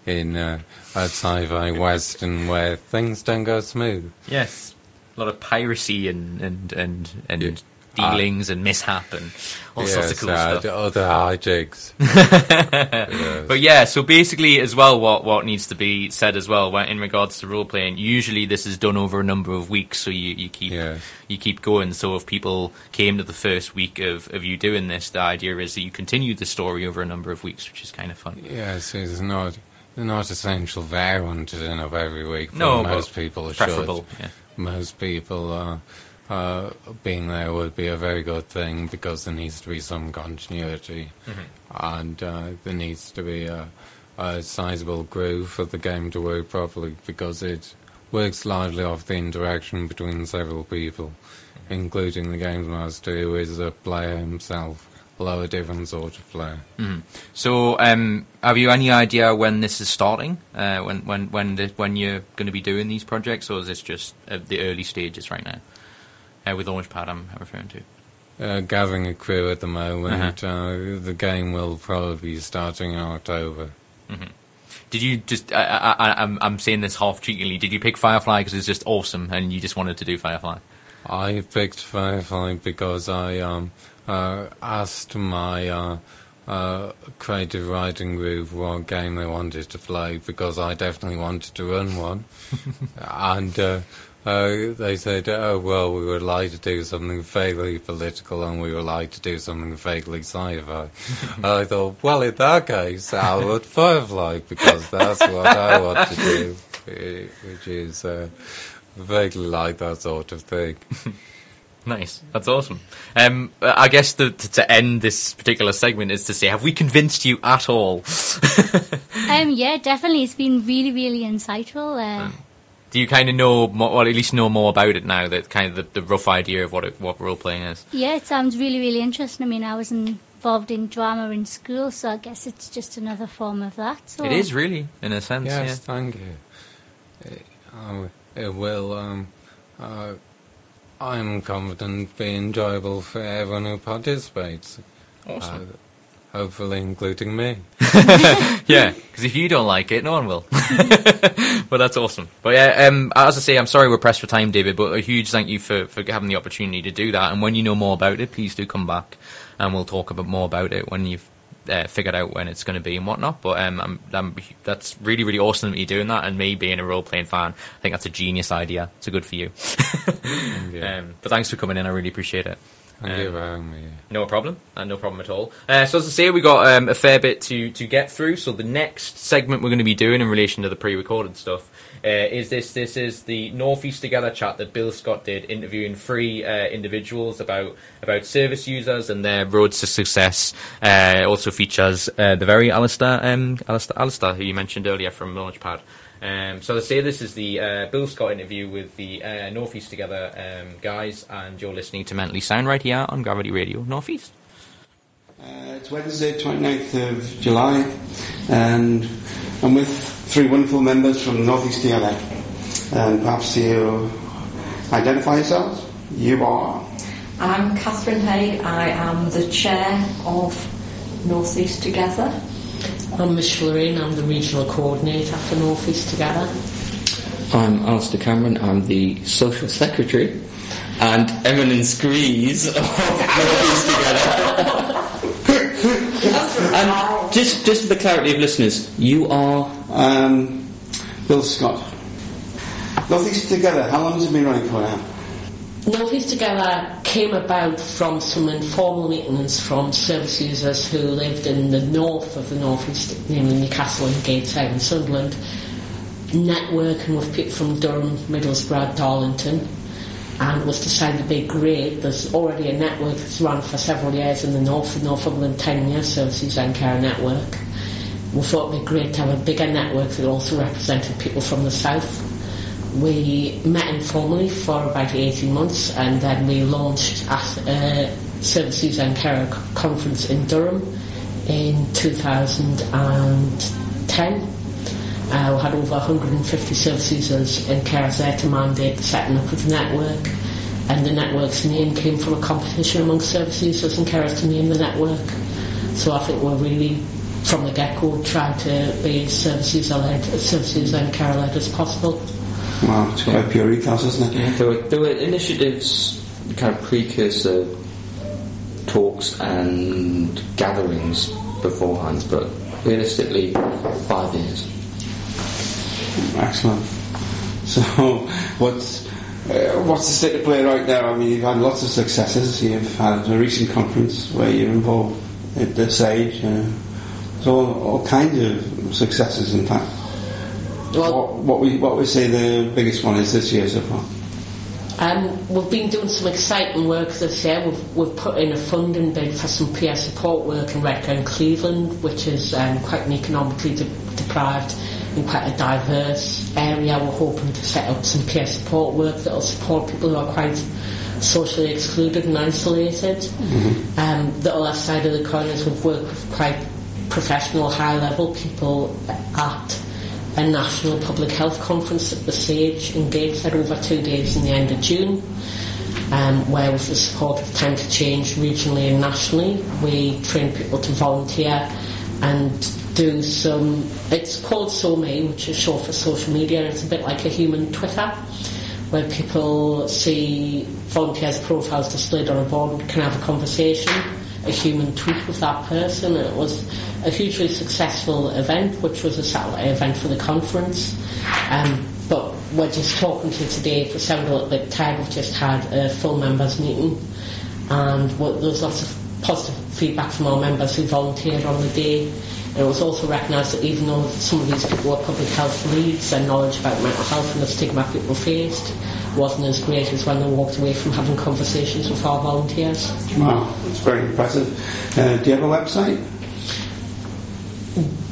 in uh, a sci-fi western where things don't go smooth. Yes, a lot of piracy and and and and. Yeah. Dealings and mishap and all sorts of cool uh, stuff. Other hijinks. But yeah, so basically, as well, what what needs to be said as well, in regards to role playing, usually this is done over a number of weeks, so you, you keep Yeah. you keep going. So if people came to the first week of, of you doing this, the idea is that you continue the story over a number of weeks, which is kind of fun. Yes, it's not not essential for everyone to turn up every week. No, most people preferable. Yeah. Most people uh, uh, being there would be a very good thing because there needs to be some continuity, Mm-hmm. and uh, there needs to be a, a sizable groove for the game to work properly because it works largely off the interaction between several people, Mm-hmm. including the games master who is a player himself, although a different sort of player. Mhm. So, um, have you any idea when this is starting? Uh, when when when the, when you're going to be doing these projects, or is this just at the early stages right now? Uh, with Launchpad, I'm referring to. uh, gathering a crew at the moment. Uh-huh. uh the game will probably be starting in October. Did you just? I, I, I, I'm I'm saying this half cheekily. Did you pick Firefly because it's just awesome and you just wanted to do Firefly? I picked Firefly because I um, uh, asked my uh, uh, creative writing group what game they wanted to play because I definitely wanted to run one. and uh, they said, oh, well, we would like to do something vaguely political and we would like to do something vaguely sci-fi. I thought, well, in that case, Albert Firefly, because that's what I want to do, eh, which is uh, vaguely like that sort of thing. Nice. That's awesome. Um, I guess the, to, to end this particular segment is to say, have we convinced you at all? Um, yeah, definitely. It's been really, really insightful. Uh, Do you kind of know, more, or at least know more about it now? That kind of the, the rough idea of what it, what role playing is. yeah, it sounds really, really interesting. I mean, I was involved in drama in school, so I guess it's just another form of that. So. It is really, in a sense. Yes, yeah. thank you. It, uh, it will, um, uh, I'm confident, be enjoyable for everyone who participates. Awesome. Uh, hopefully including me. yeah, because if you don't like it, no one will. but that's awesome. But yeah, um, as I say, I'm sorry we're pressed for time, David. But a huge thank you for, for having the opportunity to do that. And when you know more about it, please do come back, and we'll talk a bit more about it when you've uh, figured out when it's going to be and whatnot. But um, I'm, I'm, that's really, really awesome that you're doing that. And me being a role playing fan, I think that's a genius idea. So good for you. um, but thanks for coming in. I really appreciate it. Um, me. no problem, uh, no problem at all. Uh, so as I say, we got um, a fair bit to, to get through. So the next segment we're going to be doing in relation to the pre-recorded stuff uh, is this. This is the Northeast Together chat that Bill Scott did, interviewing three uh, individuals about about service users and their roads to success. Uh, also features uh, the very Alistair, um, Alistair, Alistair, who you mentioned earlier from Launchpad. Um, so let's say this is the uh, Bill Scott interview with the uh, Northeast Together um, guys, and you're listening to Mentally Sound right here on Gravity Radio Northeast. Uh, it's Wednesday, 29th of July, and I'm with three wonderful members from Northeast Together. And perhaps you identify yourselves. You are. I'm Catherine Hay. I am the chair of Northeast Together. I'm Mish Lorraine, I'm the regional coordinator for North East Together. I'm Alistair Cameron, I'm the social secretary and eminent squeeze of Northeast Together. and just, just for the clarity of listeners, you are. Um, Bill Scott. North East Together, how long has it been running for now? North East Together came about from some informal meetings from service users who lived in the north of the North East, namely Newcastle and Gateshead and Sunderland, networking with people from Durham, Middlesbrough, Darlington, and was decided to be great. There's already a network that's run for several years in the north, the Northumberland Tyne and Wear services and care network. We thought it'd be great to have a bigger network that also represented people from the south. We met informally for about 18 months and then we launched at a Services and Care conference in Durham in 2010. Uh, we had over 150 service users and carers there to mandate the setting up of the network. And the network's name came from a competition among service users and carers to name the network. So I think we're really, from the get-go, trying to be as service user-led, as service user and care led as possible. Wow, it's quite pure ethos, isn't it? Yeah, there were, there were initiatives, kind of precursor talks and gatherings beforehand, but realistically, five years. Excellent. So, what's uh, what's the state of play right now? I mean, you've had lots of successes. You've had a recent conference where you're involved at this age. Uh, so all, all kinds of successes, in fact. What, what we what we say the biggest one is this year so far. Um, we've been doing some exciting work this year. We've, we've put in a funding bid for some peer support work in Redcar and Cleveland, which is um, quite an economically de- deprived and quite a diverse area. We're hoping to set up some peer support work that will support people who are quite socially excluded and isolated. Um, the other side of the coin is we've worked with quite professional, high-level people at a national public health conference at the Sage in Gateshead over two days in the end of June, um, where with the support of Time to Change regionally and nationally, we train people to volunteer and do some, it's called SoMe, which is short for social media, it's a bit like a human Twitter, where people see volunteers' profiles displayed on a board and can have a conversation, a human tweet with that person. It was a hugely successful event, which was a satellite event for the conference. Um, but we're just talking to today. for little bit tired, we've just had a full members meeting, and what, there's lots of positive feedback from our members who volunteered on the day. And it was also recognised that even though some of these people were public health leads, their knowledge about mental health and the stigma people faced wasn't as great as when they walked away from having conversations with our volunteers. Wow, it's very impressive. Uh, do you have a website?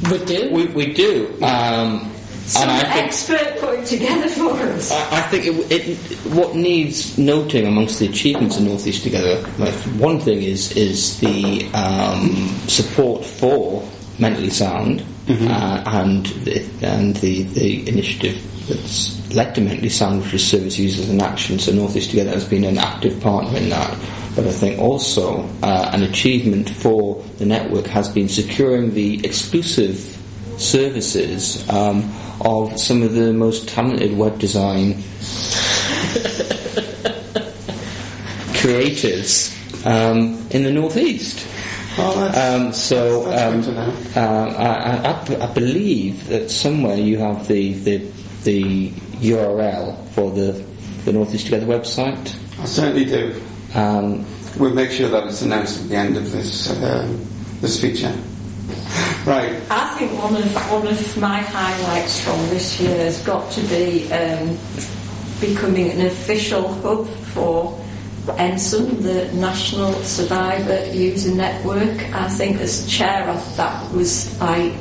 We do. We, we do. Um, Some and I think expert put it together for us. I I think it, it, what needs noting amongst the achievements of North East Together, like, one thing is is the um, support for mentally sound uh, and the, and the, the initiative that's led to mentally sound, which is service users in action. So North East Together has been an active partner in that. But I think also uh, an achievement for the network has been securing the exclusive services um, of some of the most talented web design creatives um, in the northeast. Um, so um, uh, I, I, I believe that somewhere you have the, the the URL for the the Northeast Together website. I certainly do. Um, we'll make sure that it's announced at the end of this um, this feature. Right. I think one of one of my highlights from this year has got to be um, becoming an official hub for NSUN, the National Survivor User Network. I think as chair, I, that was I.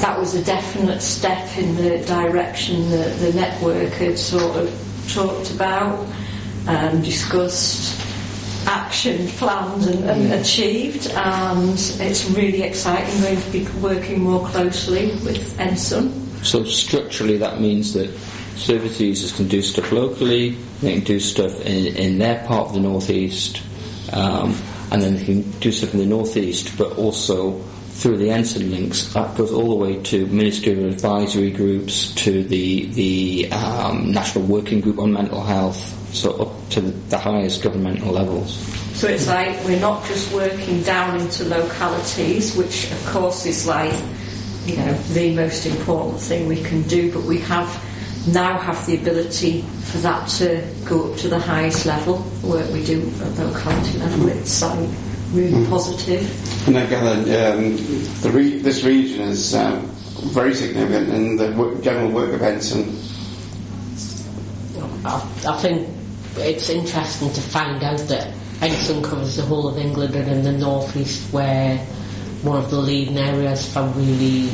That was a definite step in the direction that the network had sort of talked about, um, discussed, action planned and, and achieved, and it's really exciting going to be working more closely with NSUN. So structurally, that means that service users can do stuff locally, they can do stuff in, in their part of the northeast, um, and then they can do stuff in the northeast, but also through the NSUN links, that goes all the way to ministerial advisory groups, to the the um, national working group on mental health, so up to the, highest governmental levels. So it's like we're not just working down into localities, which of course is like, you know, the most important thing we can do, but we have now have the ability for that to go up to the highest level, the work we do at locality level. It's like really positive. And I gather um, the re- this region is um, very significant in the wo- general work of NSUN. I, I think it's interesting to find out that NSUN covers the whole of England and in the northeast where one of the leading areas for really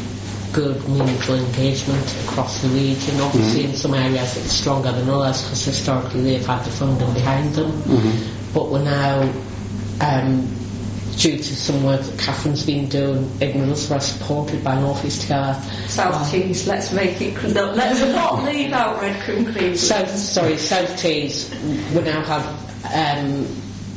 good, meaningful engagement across the region. Obviously, in some areas it's stronger than others because historically they've had the funding behind them. But we're now, um, due to some work that Catherine's been doing, Ignorance were supported by North East Together. South Tees, let's make it. No, let's not leave out Red Combe Creek. South, sorry, South Tees. We now have um,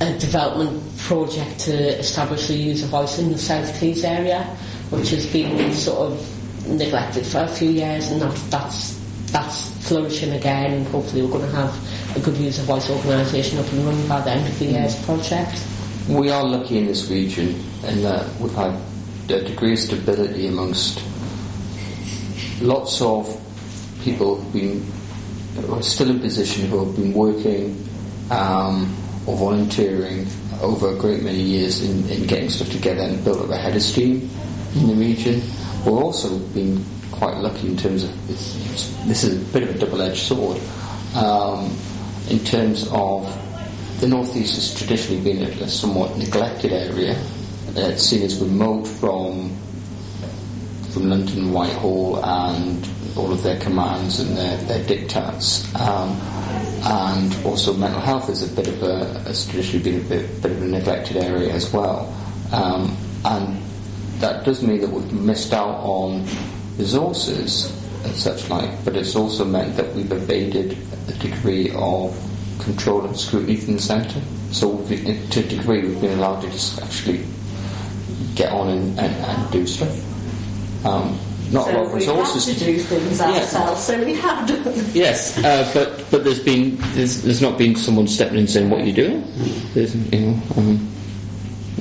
a development project to establish the user voice in the South Tees area, which has been sort of neglected for a few years, and that, that's that's flourishing again. And hopefully, we're going to have a good user voice organisation up and running by the end of the year's project. We are lucky in this region in that we've had a degree of stability amongst lots of people who've been who are still in position who have been working um, or volunteering over a great many years in, in getting stuff together and built up a head of steam in the region. We're also been quite lucky in terms of it's, it's, this is a bit of a double-edged sword um, in terms of the northeast has traditionally been a, a somewhat neglected area. Uh, It's seen as remote from from London, Whitehall, and all of their commands and their, their diktats. Um, and also mental health is a bit of a has traditionally been a bit, bit of a neglected area as well. Um, and that does mean that we've missed out on resources and such like, but it's also meant that we've evaded a degree of control and scrutiny from the centre. So we've, to a degree we've been allowed to just actually get on and, and, and do stuff. Um, not a lot of resources to do things Yeah. ourselves, so we have done. Yes, uh, but but there's been there's, there's not been someone stepping in saying what you're doing. There's you know um,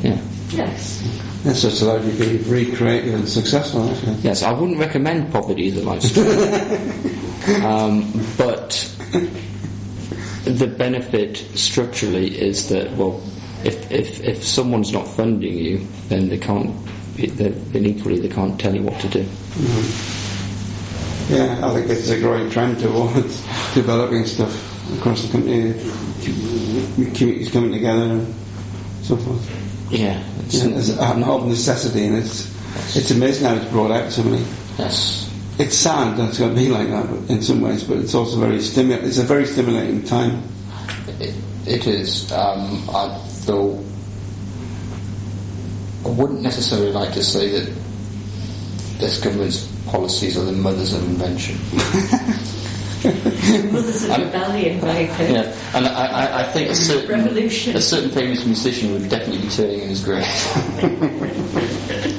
yeah. Yes. Yes, it's allowed you to be very creative and successful, actually. Yes, I wouldn't recommend poverty as a lifestyle. Um, but the benefit structurally is that well, if, if, if someone's not funding you, then they can't. Then equally, they can't tell you what to do. Mm-hmm. Yeah, I think it's a growing trend towards developing stuff across the country. Communities coming together and so forth. Yeah, it's, it's an of necessity, and it's it's amazing how it's brought out so many. Yes. It's sad that it's going to be like that in some ways, but it's also very stimulating. It's a very stimulating time. it, it is. Um, I, though I wouldn't necessarily like to say that this government's policies are the mothers of invention. mothers of rebellion, maybe. Yeah, and I, I, I think a certain, Revolution. a certain famous musician would definitely be turning in his grave.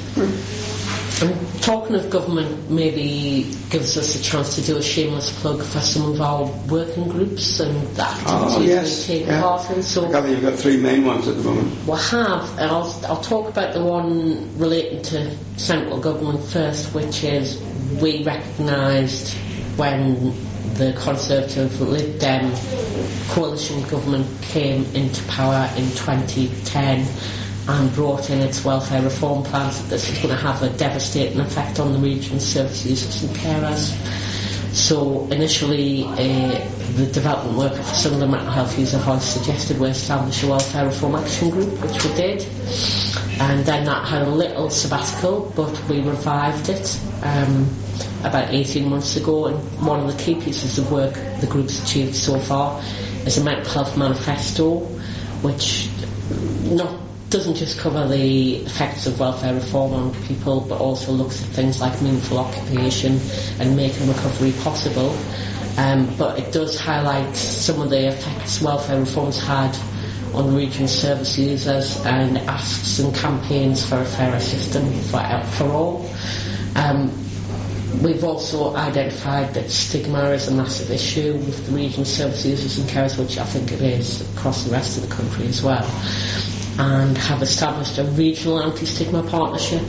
And talking of government maybe gives us a chance to do a shameless plug for some of our working groups and the activities Oh, yes. we take yeah. part in. So I gather you've got three main ones at the moment. we have, and I'll, I'll talk about the one relating to central government first, which is we recognised when the Conservative Lib Dem coalition government came into power in 2010 and brought in its welfare reform plans that this was going to have a devastating effect on the region's service users and carers. So initially, uh, the development worker for some of the mental health user voice suggested we establish a welfare reform action group, which we did. And then that had a little sabbatical, but we revived it um, about 18 months ago. And one of the key pieces of work the group's achieved so far is a mental health manifesto, which not doesn't just cover the effects of welfare reform on people, but also looks at things like meaningful occupation and making recovery possible. Um, but it does highlight some of the effects welfare reforms had on the region's service users and asks and campaigns for a fairer system for, for all. Um, We've also identified that stigma is a massive issue with the region's service users and carers, which I think it is across the rest of the country as well and have established a regional anti-stigma partnership.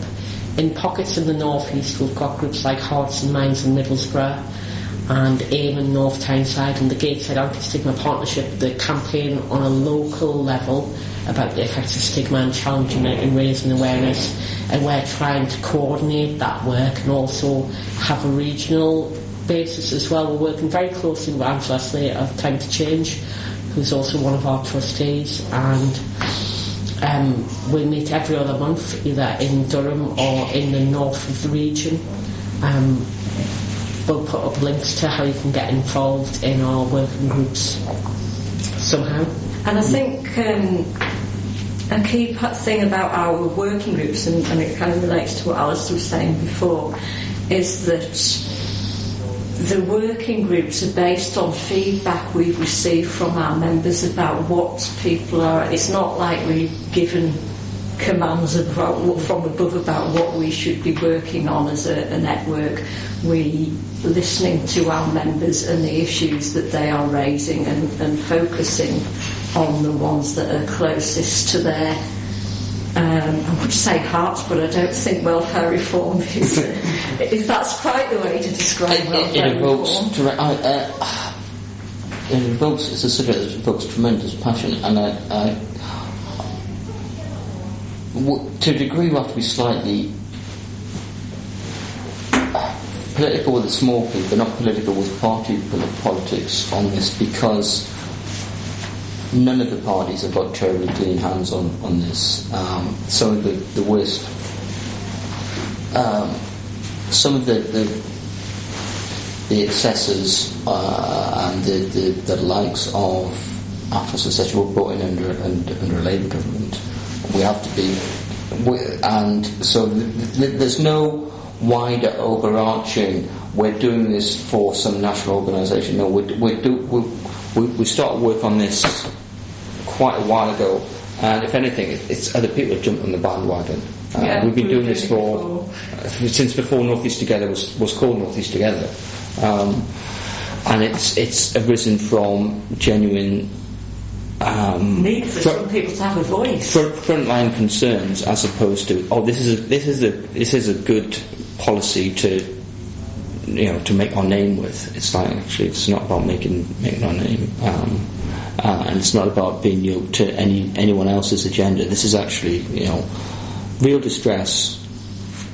In pockets in the northeast, we've got groups like Hearts and Minds in Middlesbrough and AIM in North Tyneside and the Gateshead Anti-Stigma Partnership, the campaign on a local level about the effects of stigma and challenging it and raising awareness. And we're trying to coordinate that work and also have a regional basis as well. We're working very closely with Angela Slater of Time to Change, who's also one of our trustees, and um, we meet every other month, either in Durham or in the north of the region. Um, we'll put up links to how you can get involved in our working groups somehow. And I think um, a key thing about our working groups, and, and it kind of relates to what Alistair was saying before, is that the working groups are based on feedback we've received from our members about what people are. It's not like we've given commands about, from above about what we should be working on as a, a network. We're listening to our members and the issues that they are raising and, and focusing on the ones that are closest to their um, I would say hearts, but I don't think welfare reform is. is that's quite the way to describe it, welfare it evokes reform. dire- I, uh, it evokes it's a subject that evokes tremendous passion and I, I w- to a degree we have to be slightly political with the small p but not political with party politics on this because none of the parties have got terribly clean hands on, on this. Um, some of the, the worst, um, some of the, the, the excesses uh, and the, the, the likes of Atos etc. were brought in under, under, under a Labour government. We have to be, we, and so th- th- there's no wider overarching, we're doing this for some national organisation. No, we're, we're do, we we, we started work on this quite a while ago, and if anything, it, it's other people have jumped on the bandwagon. Uh, Yeah, we've been doing this for uh, since before North East Together was, was called North East Together, um, and it's it's arisen from genuine um, Need for fr- some people to have a voice. front, frontline concerns as opposed to oh this is a, this is a this is a good policy to you know to make our name with. It's like actually it's not about making making our name. Um, uh, and it's not about being yoked to any anyone else's agenda. This is actually, you know, real distress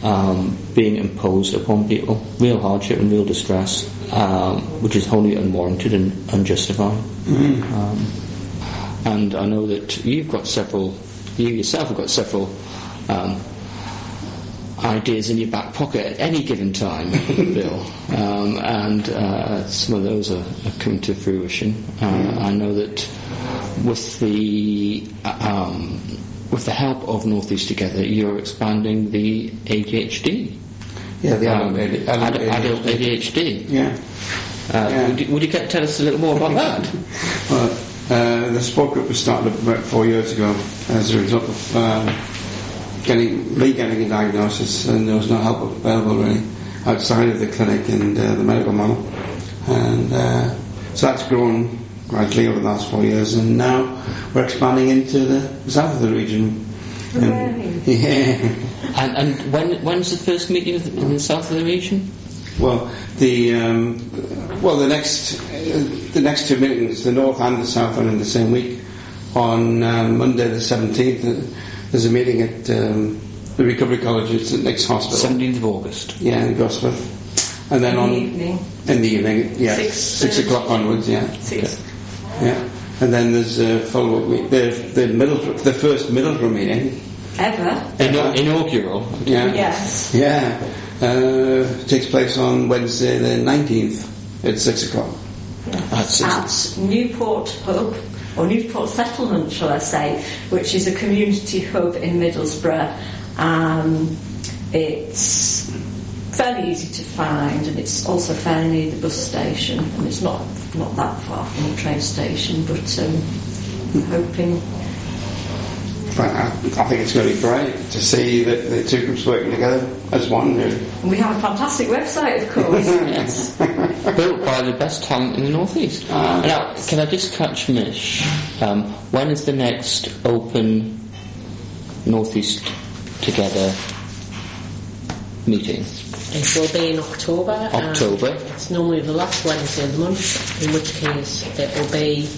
um, being imposed upon people, real hardship and real distress, um, which is wholly unwarranted and unjustified. Mhm. Um, and I know that you've got several, you yourself have got several um, ideas in your back pocket at any given time, Bill, um, and uh, some of those are, are coming to fruition. Uh, I know that with the uh, um, with the help of Northeast Together, you're expanding the ADHD. Yeah, the um, adult AD- ad- adult adult ADHD. Yeah. Uh, Would, you, would you tell us a little more about that? Well, uh, the support group was started about four years ago as a result of um, getting me getting a diagnosis, and there was no help available really outside of the clinic and uh, the medical model, and uh, so that's grown gradually over the last four years, and now we're expanding into the south of the region. And, yeah. And, and when when's the first meeting in the south of the region? Well, the um, well the next uh, the next two meetings, the north and the south, are in the same week. On um, Monday the seventeenth, uh, there's a meeting at um, the Recovery College at St Nick's Hospital. Seventeenth of August. Yeah, in Gosforth. And then In on the evening. in the evening, yeah, Six six thirty. o'clock onwards, yeah. Six. Yeah, and then there's a follow-up week. The the middle the first Middlesbrough meeting. Ever? Inau- inaugural. Yeah. Yes. Yeah. Uh, takes place on Wednesday the 19th at 6 o'clock. That's At Newport Hub, or Newport Settlement, shall I say, which is a community hub in Middlesbrough. Um, it's fairly easy to find, and it's also fairly near the bus station, and it's not not that far from the train station. But um, I'm hoping I, I think it's going to be great to see that the two groups working together as one. Really. and we have a fantastic website, of course. yes. Built by the best talent in the northeast. Ah. now, can I just catch Mish? Um, when is the next open northeast together meeting? It will be in October. October. It's normally the last Wednesday of the month, in which case it will be.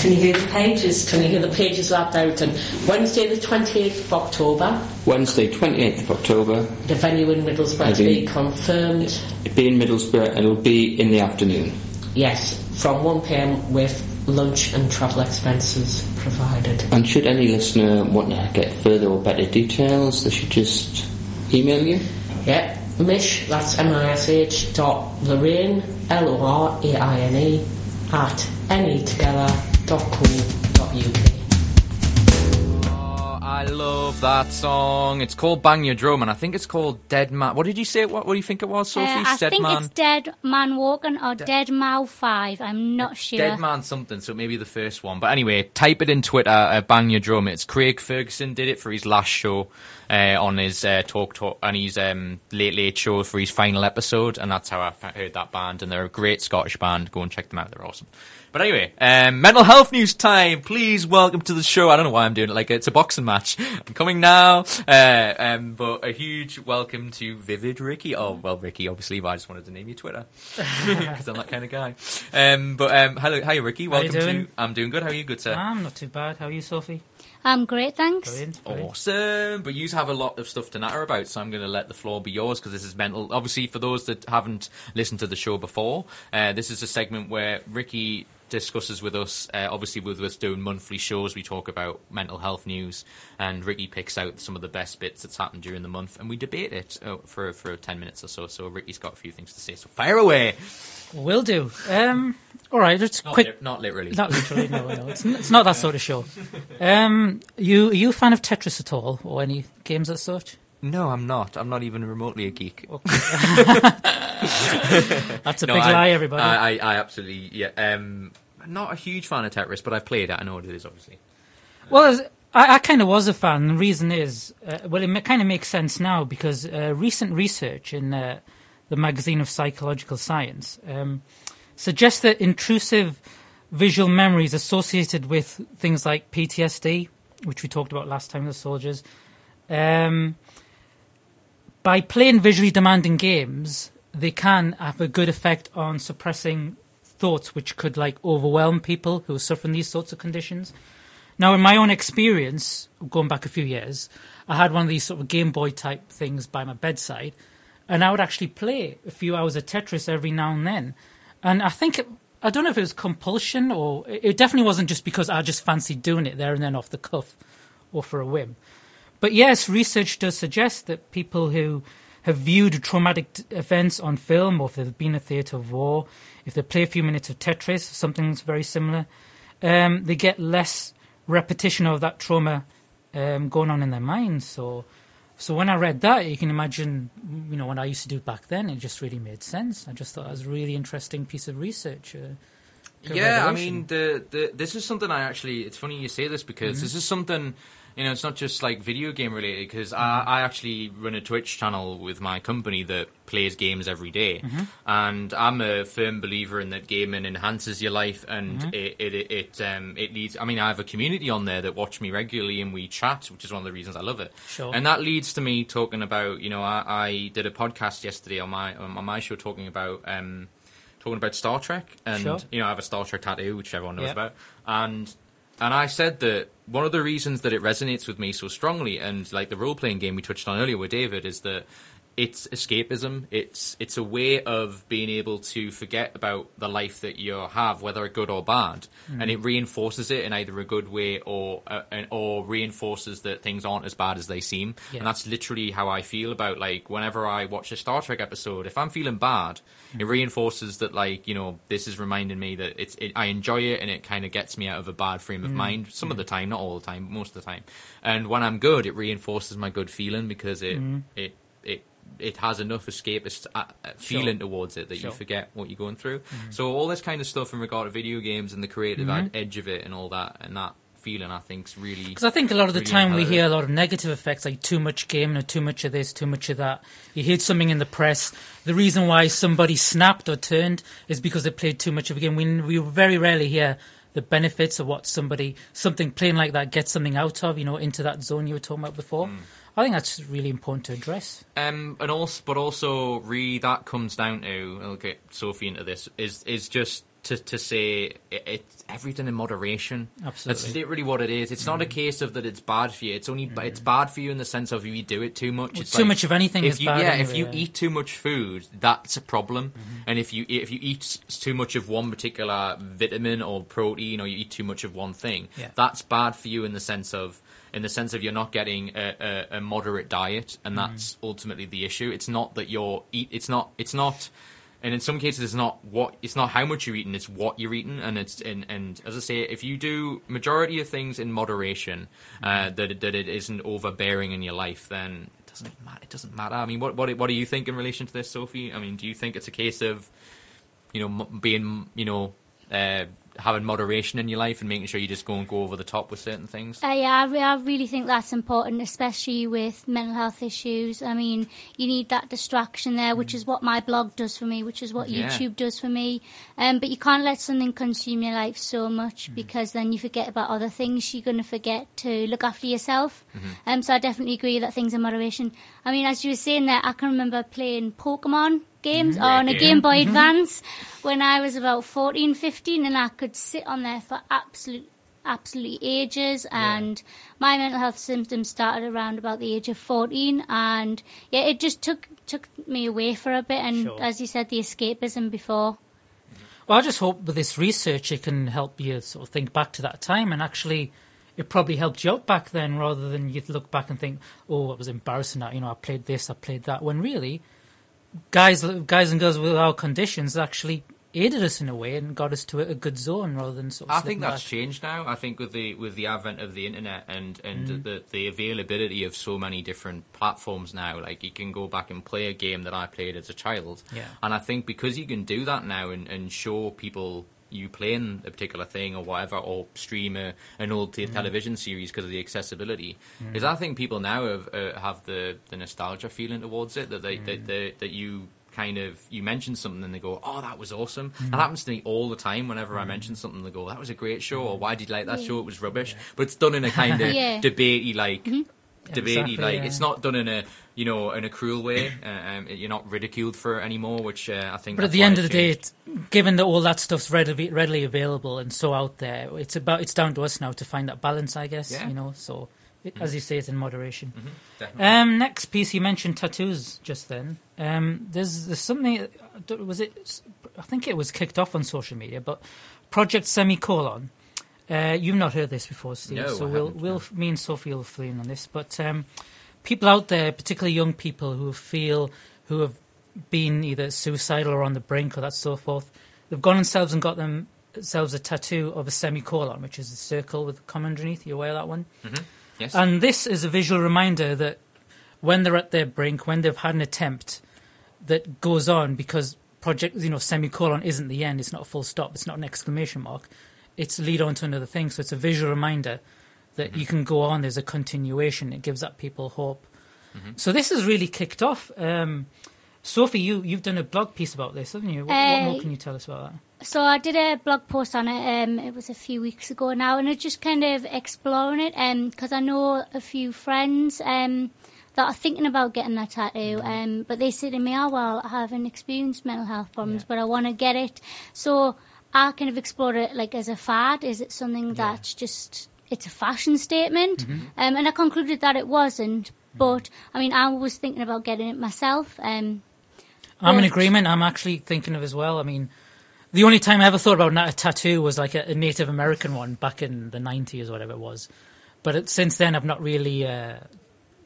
Can you hear the pages? Can you hear the pages out? And Wednesday, the 28th of October, Wednesday, 28th of October. the venue in Middlesbrough to be confirmed. It'll be in Middlesbrough and it'll be in the afternoon. Yes, from 1pm with lunch and travel expenses provided. And should any listener want to get further or better details, they should just email you. Yep, Mish, that's M-I-S-H dot Lorraine, L-O-R-A-I-N-E, E, at anytogether.co.uk. Oh, I love that song. It's called Bang Your Drum, and I think it's called Dead Man. What did you say? What, what do you think it was, Sophie? Uh, I Dead think Man. it's Dead Man Walking or Dead Mow 5. I'm not sure. Dead Man something, so maybe the first one. But anyway, type it in Twitter, uh, Bang Your Drum. It's Craig Ferguson did it for his last show uh, on his uh, Talk Talk and his um, Late Late show for his final episode, and that's how I f- heard that band. And they're a great Scottish band. Go and check them out; they're awesome. But anyway, um, mental health news time. Please welcome to the show. I don't know why I'm doing it like it's a boxing match. I'm coming now. Uh, um, but a huge welcome to Vivid Ricky. Oh, well, Ricky, obviously, but I just wanted to name you Twitter because I'm that kind of guy. Um, but um, hello, hi, Ricky. How you Welcome doing? to. I'm doing good. How are you? Good, sir. I'm not too bad. How are you, Sophie? I'm great, thanks. Brilliant. Awesome, but you have a lot of stuff to natter about, so I'm going to let the floor be yours because this is mental. Obviously, for those that haven't listened to the show before, uh, this is a segment where Ricky discusses with us. Uh, obviously, with us doing monthly shows, we talk about mental health news, and Ricky picks out some of the best bits that's happened during the month, and we debate it uh, for for ten minutes or so. So Ricky's got a few things to say. So fire away. Will do. Um, all right, just Not quick. li- not literally. Not literally. No, no. It's, n- it's not that sort of show. Um, you are you a fan of Tetris at all, or any games as such? No, I'm not. I'm not even remotely a geek. That's a No, big I- lie, everybody. I, I, I absolutely, yeah. Um, not a huge fan of Tetris, but I've played it. I know what it is, obviously. Well, I, I kind of was a fan. The reason is, uh, well, it kind of makes sense now because uh, recent research in uh, the magazine of Psychological Science um, suggests that intrusive visual memories associated with things like PTSD, which we talked about last time with the soldiers, um, by playing visually demanding games, they can have a good effect on suppressing thoughts which could like overwhelm people who are suffering these sorts of conditions. Now, in my own experience, going back a few years, I had one of these sort of Game Boy type things by my bedside, and I would actually play a few hours of Tetris every now and then. And I think, I don't know if it was compulsion or it definitely wasn't just because I just fancied doing it there and then off the cuff or for a whim. But yes, research does suggest that people who have viewed traumatic t- events on film or if they've been a theatre of war, if they play a few minutes of Tetris, something's very similar, um, they get less repetition of that trauma um, going on in their minds. So, so when I read that, you can imagine, you know, what I used to do back then, it just really made sense. I just thought it was a really interesting piece of research. Uh, Yeah, I mean, the, the this is something I actually. It's funny you say this because Mhm. this is something. You know, it's not just like video game related because Mm-hmm. I, I actually run a Twitch channel with my company that plays games every day. Mhm. and I'm a firm believer in that gaming enhances your life and Mhm. it it it, it, um, it leads. I mean, I have a community on there that watch me regularly and we chat, which is one of the reasons I love it. Sure. And that leads to me talking about. You know, I, I did a podcast yesterday on my on my show talking about. Um, talking about Star Trek, and Sure. you know, I have a Star Trek tattoo, which everyone knows Yeah. about, and and I said that one of the reasons that it resonates with me so strongly, and like the role playing game we touched on earlier with David, is that it's escapism. It's it's a way of being able to forget about the life that you have, whether good or bad, Mm. and it reinforces it in either a good way or uh, and- or reinforces that things aren't as bad as they seem. Yeah. And that's literally how I feel about like whenever I watch a Star Trek episode. If I'm feeling bad, it reinforces that like you know this is reminding me that it's it, I enjoy it and it kind of gets me out of a bad frame of Mm. mind. Some of the time, not all the time, but most of the time. And when I'm good, it reinforces my good feeling because it Mm. it it has enough escapist uh, uh, feeling Sure. towards it that Sure. you forget what you're going through. Mhm. So all this kind of stuff in regard to video games and the creative Mhm. edge of it and all that and that feeling, I think's really Because I think a lot of the really time we hear a lot of negative effects, like too much gaming or too much of this, too much of that. You hear something in the press. The reason why somebody snapped or turned is because they played too much of a game. We, we very rarely hear the benefits of what somebody, something playing like that gets something out of, you know, into that zone you were talking about before. Hmm. I think that's really important to address. Um, and also, but also, really, that comes down to. I'll get Sophie into this. Is is just to to say it, it's everything in moderation. Absolutely. That's literally what it is. It's not a mm. case of that it's bad for you. It's only mm. it's bad for you in the sense of if you do it too much. Well, it's too like- much of anything if is you, bad Yeah, if you yeah. eat too much food, that's a problem. Mm-hmm. And if you if you eat too much of one particular vitamin or protein, or you eat too much of one thing, Yeah. that's bad for you in the sense of in the sense of you're not getting a, a, a moderate diet, and Mm-hmm. that's ultimately the issue. It's not that you're eat. It's not. It's not. And in some cases, it's not what it's not how much you're eating; it's what you're eating. And it's and, and as I say, if you do majority of things in moderation, uh, that that it isn't overbearing in your life, then it doesn't matter. It doesn't matter. I mean, what what what do you think in relation to this, Sophie? I mean, do you think it's a case of you know m- being you know uh, having moderation in your life and making sure you just go and go over the top with certain things? Uh, yeah, I, re- I really think that's important, especially with mental health issues. I mean, you need that distraction there, which is what my blog does for me, which is what Yeah. YouTube does for me. Um, but you can't let something consume your life so much because then you forget about other things. You're going to forget to look after yourself. Um, so I definitely agree that things in moderation. I mean, as you were saying there, I can remember playing Pokemon games Mhm. on a Game. Boy Mhm. Advance when I was about 14, 15, and I could sit on there for absolute absolutely ages and my mental health symptoms started around about the age of 14 and yeah it just took took me away for a bit and Sure. as you said the escapism before Well, I just hope with this research it can help you sort of think back to that time and actually it probably helped you out back then rather than you look back and think, oh, it was embarrassing that, you know, I played this, I played that. When really, guys, guys and girls with our conditions actually aided us in a way and got us to a, good zone rather than sort of I think that's back. changed now. I think with the with the advent of the internet and and Mhm. the the availability of so many different platforms now, like you can go back and play a game that I played as a child. Yeah. And I think because you can do that now and, and show people you playing a particular thing or whatever, or stream a, an old te- Mhm. television series because of the accessibility, Mhm. is I think people now have uh, have the, the nostalgia feeling towards it that they Mm. that, they, that you kind of you mention something and they go, oh, that was awesome. Mhm. That happens to me all the time. Whenever I Mhm. mention something, they go, that was a great show, or why did you like that Yeah. show? It was rubbish. But it's done in a kind of Yeah. debatey like. Debated. Exactly, like yeah. it's not done in a you know in a cruel way. Uh, um, you're not ridiculed for it anymore, which uh, I think. But at the end of the day, given that all that stuff's readily readily available and so out there, it's about it's down to us now to find that balance, I guess. Yeah. You know, so it, Mhm. as you say, it's in moderation. definitely. Um, next piece, you mentioned tattoos just then. Um, there's there's something. Was it? I think it was kicked off on social media, but Project Semicolon. Uh, you've not heard this before, Steve. No, so we'll we'll me and Sophie will fill in on this. But um, people out there, particularly young people who feel who have been either suicidal or on the brink or that so forth, they've gone themselves and got themselves a tattoo of a semicolon, which is a circle with a comma underneath. You aware of that one? Mhm. Yes. And this is a visual reminder that when they're at their brink, when they've had an attempt that goes on, because project, you know, semicolon isn't the end. It's not a full stop. It's not an exclamation mark. It's lead on to another thing. So it's a visual reminder that you can go on. There's a continuation. It gives up people hope. So this has really kicked off. Um, Sophie, you you've done a blog piece about this, haven't you? What, what Uh, more can you tell us about that? So I did a blog post on it. Um, it was a few weeks ago now, and it's just kind of exploring it. Because I know a few friends um, that are thinking about getting that tattoo, um, but they say to me, "Oh well, I haven't experienced mental health problems, but I want to get it." So I kind of explored it like as a fad. Is it something that's just it's a fashion statement? Mm-hmm. Um, and I concluded that it wasn't. But I mean, I was thinking about getting it myself. Um, I'm in agreement. I'm actually thinking of as well. I mean, the only time I ever thought about a tattoo was like a, a Native American one back in the 90s or whatever it was. But it, since then, I've not really, uh,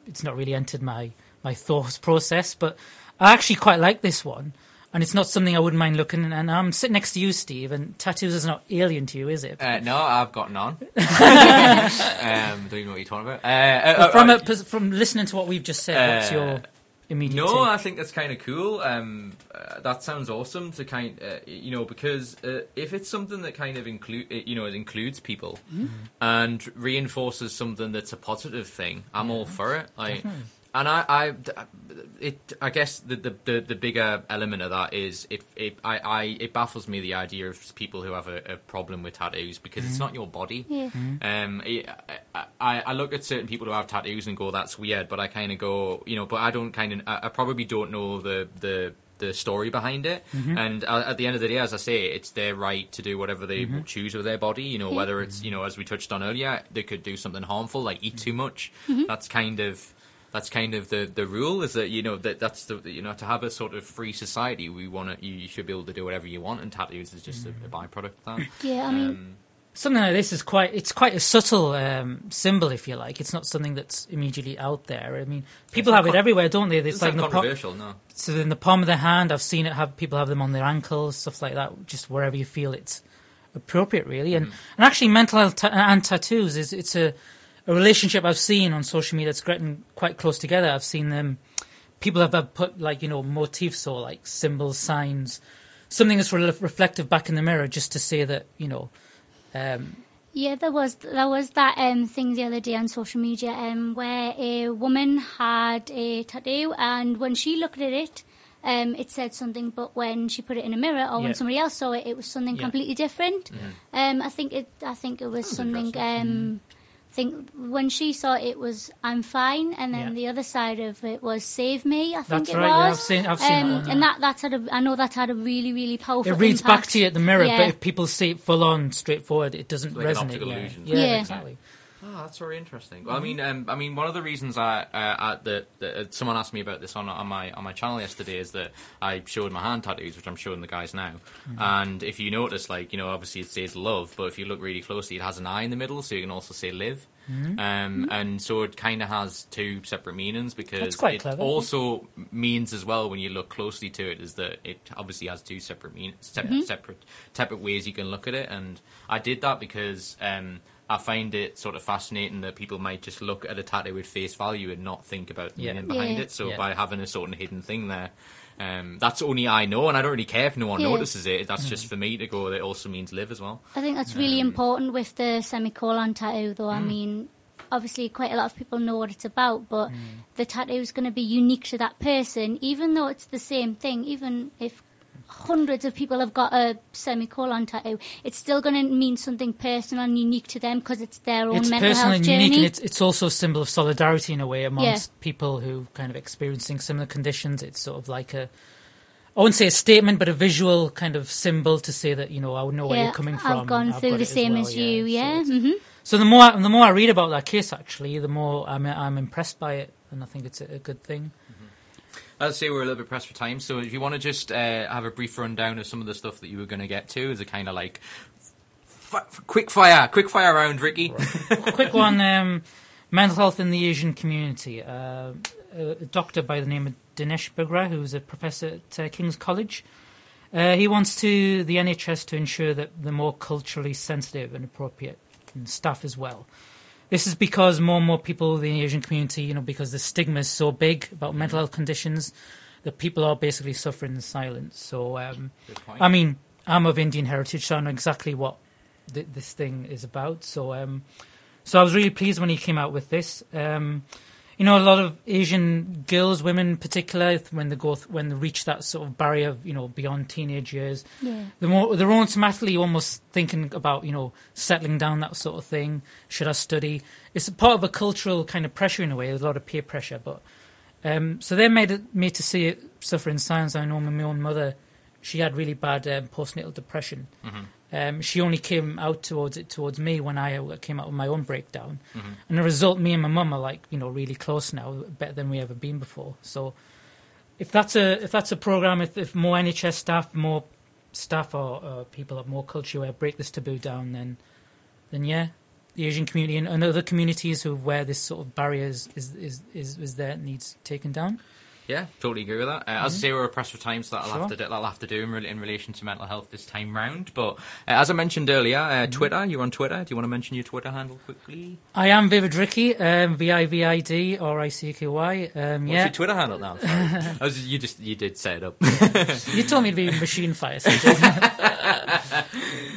it's not really entered my, my thought process. But I actually quite like this one. And it's not something I wouldn't mind looking. And I'm sitting next to you, Steve, and tattoos is not alien to you, is it? Uh, no, I've got none. um, don't even know what you're talking about. Uh, uh, from, uh, a, from listening to what we've just said, what's Uh, your immediate No, take? I think that's kind of cool. Um, uh, that sounds awesome to kind, uh, you know, because uh, if it's something that kind of include, uh, you know, it includes people Mhm. and reinforces something that's a positive thing, I'm all for it. Like, Definitely. And I, I, it, I guess the, the, the, the bigger element of that is it, it, I, I, it baffles me the idea of people who have a, a problem with tattoos because it's Mhm. not your body. Yeah. Mm-hmm. Um, I, I, I look at certain people who have tattoos and go, "That's weird," but I kind of go, you know, but I don't kind of, I, I probably don't know the the the story behind it. Mhm. And uh, at the end of the day, as I say, it's their right to do whatever they Mhm. choose with their body. You know, Yeah. whether it's you know, as we touched on earlier, they could do something harmful like eat too much. Mhm. That's kind of that's kind of the, the rule is that you know that that's the you know to have a sort of free society we want to you, you should be able to do whatever you want and tattoos is just a, a byproduct of that. Yeah, I mean- um, something like this is quite it's quite a subtle um, symbol if you like. It's not something that's immediately out there. I mean people not have it everywhere don't they? It's like not the palm- controversial no. so in the palm of their hand i've seen it have people have them on their ankles stuff like that just wherever you feel it's appropriate really. And, and actually mental health ta- and tattoos is it's a, a relationship i've seen on social media that's getting quite close together i've seen them people have uh, put like you know motifs or like symbols signs something that's re- reflective back in the mirror just to say that you know um, Yeah, there was there was that um, thing the other day on social media um, where a woman had a tattoo, and when she looked at it, um, it said something, but when she put it in a mirror or Yeah. when somebody else saw it, it was something Yeah. completely different. Mhm. Um, I think it I think it was something. Um, I think when she saw it, it was "I'm fine," and then Yeah. the other side of it was "Save me." I think That's it right, yeah, was. I've seen- I've seen that um, one, yeah. and that that's had a. I know that's had a really really powerful. It reads back to you at the mirror, Yeah. but if people see it full on, straightforward, it doesn't like resonate. optical yeah. illusion. Yeah. Oh, that's very interesting. Well, I mean, um, I mean, one of the reasons I, uh, I the, the, uh, someone asked me about this on on my on my channel yesterday is that I showed my hand tattoos, which I'm showing the guys now. Mhm. And if you notice, like you know, obviously it says love, but if you look really closely, it has an eye in the middle, so you can also say live. Mhm. Um, and so it kind of has two separate meanings because quite it clever. also means as well when you look closely to it is that it obviously has two separate mean separate, Mm-hmm. Mhm. separate separate ways you can look at it. And I did that because um, I find it sort of fascinating that people might just look at a tattoo with face value and not think about the Yeah. meaning behind Yeah. it. So Yeah. by having a sort of hidden thing there. Um, that's only I know, and I don't really care if no one Yeah. notices it. Mm. That's just for me to go. That also means live as well. I think that's really important with the semicolon tattoo, though. I Mm. mean, obviously, quite a lot of people know what it's about, but the tattoo is going to be unique to that person, even though it's the same thing. Even if hundreds of people have got a semicolon tattoo, it's still going to mean something personal and unique to them because it's their own it's mental personal health and journey. unique, and it's, it's also a symbol of solidarity in a way amongst Yeah. people who kind of experiencing similar conditions. It's sort of like a, I wouldn't say a statement, but a visual kind of symbol to say that you know I know where yeah, you're coming from. I've gone I've through the same well, as you. Yeah. So, hmm so the more I, the more I read about that case, actually, the more I'm I'm impressed by it, and I think it's a, a good thing. As I say, we're a little bit pressed for time, so if you want to just uh, have a brief rundown of some of the stuff that you were going to get to, is it kind of like f- quick fire, quick fire round, Ricky? quick one um, mental health in the Asian community. Uh, a doctor by the name of Dinesh Bhugra, who's a professor at uh, King's College. Uh, he wants to the NHS to ensure that they're more culturally sensitive and appropriate, and staff as well. This is because more and more people in the Asian community, you know, because the stigma is so big about mental health conditions, that people are basically suffering in silence. So, um, I mean, I'm of Indian heritage, so I know exactly what th- this thing is about. So, um, so I was really pleased when he came out with this. Um, you know, a lot of Asian girls, women in particular, when they go th- when they reach that sort of barrier, of, you know, beyond teenage years, Yeah. they're more they're automatically almost thinking about you know settling down that sort of thing. Should I study? It's a part of a cultural kind of pressure in a way. There's a lot of peer pressure, but um, so they're made it, made to see it suffer in silence. I know my own mother, she had really bad um, postnatal depression. Mhm. Um, she only came out towards it towards me when I came out with my own breakdown, Mhm. and the result, me and my mum are like you know really close now, better than we ever been before. So, if that's a if that's a program, if, if more NHS staff, more staff or uh, people of more culture aware break this taboo down, then then yeah, the Asian community and, and other communities who where this sort of barriers is is is, is there needs taken down. Yeah, totally agree with that. Uh, As I say, we're pressed for time, so that'll have Sure. to do, that'll have to do in, re- in relation to mental health this time round. But uh, as I mentioned earlier, uh, Twitter. You're on Twitter. Do you want to mention your Twitter handle quickly? I am Vivid Ricky, um, V I V I D R I C K Y. Um, What's yeah. your Twitter handle now? Sorry. I was, you just you did set it up. you told me to be machine fire. So I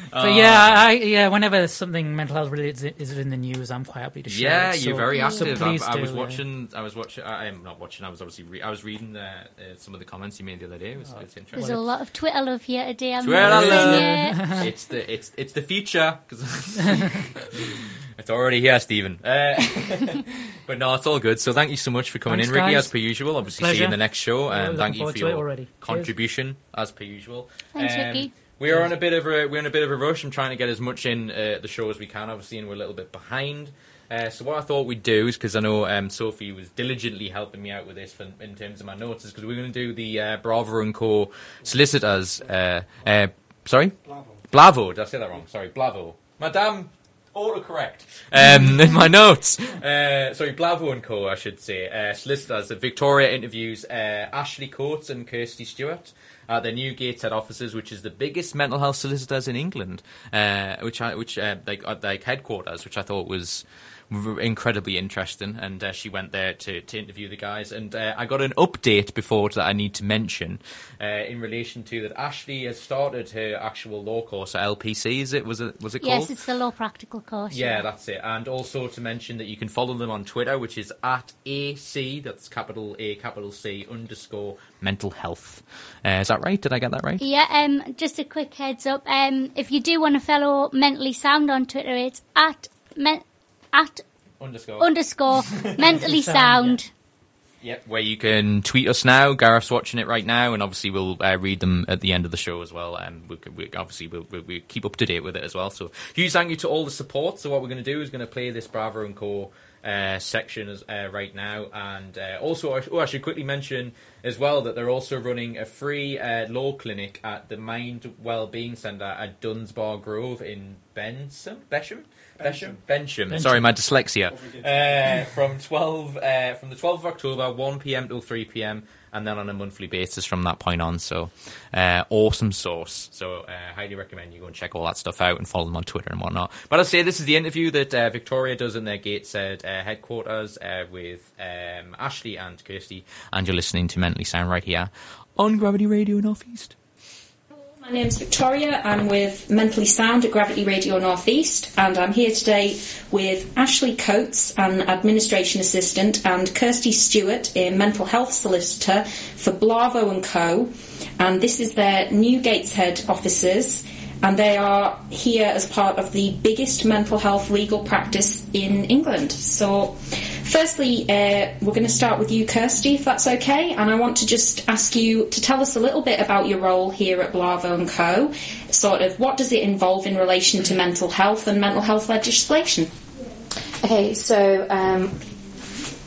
but yeah, I, yeah. Whenever something mental health related is in the news, I'm quite happy to share. Yeah, it, you're so- very so active. I, please I do, was watching. I was watching. I am not watching. I was obviously. Re- I was reading uh, uh, some of the comments you made the other day. It was, it's interesting. There's a lot of Twitter love here today. I'm Twitter love. it. it's the it's it's the future 'cause- it's already here, Stephen. Uh, but no, it's all good. So thank you so much for coming Thanks, in, Ricky, guys. as per usual. Obviously, see you in the next show, and looking thank you for your already. Cheers. contribution as per usual. Thanks, Um, Ricky. We are on a bit of a we're in a bit of a rush. I'm trying to get as much in uh, the show as we can, obviously, and we're a little bit behind. Uh, so what I thought we'd do is because I know um, Sophie was diligently helping me out with this for, in terms of my notes, is because we're going to do the uh, Bravo and Co. solicitors. Uh, uh, sorry, Blavo. Did I say that wrong? Sorry, Blavo. Madame autocorrect. Um, in my notes. Uh, sorry, Blavo and Co. I should say. Uh, solicitors. Victoria interviews uh, Ashley Coates and Kirsty Stewart at their new Gateshead offices, which is the biggest mental health solicitors in England, uh, which I, which uh, like uh, like headquarters, which I thought was incredibly interesting. And uh, she went there to, to interview the guys, and uh, I got an update before that I need to mention uh, in relation to that. Ashley has started her actual law course at LPC. Is it was it was it called? Yes, it's the law practical course. Yeah, that's it. And also to mention that you can follow them on Twitter, which is at AC, that's capital A, capital C, underscore mental health. Uh, is that right? Did I get that right? Yeah, um, just a quick heads up. Um, if you do want to follow Mentally Sound on Twitter, it's at men- at Underscore. underscore Mentally Sound. Yep, where you can tweet us now. Gareth's watching it right now, and obviously we'll uh, read them at the end of the show as well. And we, can- we obviously we'll, we'll, we'll keep up to date with it as well. So huge thank you to all the support. So what we're going to do is going to play this Bravo and Co. Uh, section as, uh, right now, and uh, also I- oh, I should quickly mention as well that they're also running a free uh, law clinic at the Mind Wellbeing Centre at Dunsbar Grove in Benson, Besham, Besham, Bensham. Bensham. Sorry, my dyslexia. Uh, from twelve, uh, from the twelfth of October, one pm till three pm, and then on a monthly basis from that point on. So, uh, awesome source. So, uh, highly recommend you go and check all that stuff out and follow them on Twitter and whatnot. But I'll say this is the interview that uh, Victoria does in their Gateshead uh, headquarters uh, with um, Ashley and Kirsty, and you're listening to Mentally Sound right here on Gravity Radio Northeast. My name's Victoria. I'm with Mentally Sound at Gravity Radio Northeast, and I'm here today with Ashley Coates, an administration assistant, and Kirsty Stewart, a mental health solicitor for Blavo and Co. And this is their new Gateshead offices, and they are here as part of the biggest mental health legal practice in England. So, firstly, uh, we're going to start with you, Kirsty, if that's okay. And I want to just ask you to tell us a little bit about your role here at Blavo and Co. Sort of, what does it involve in relation to mental health and mental health legislation? Okay, so um,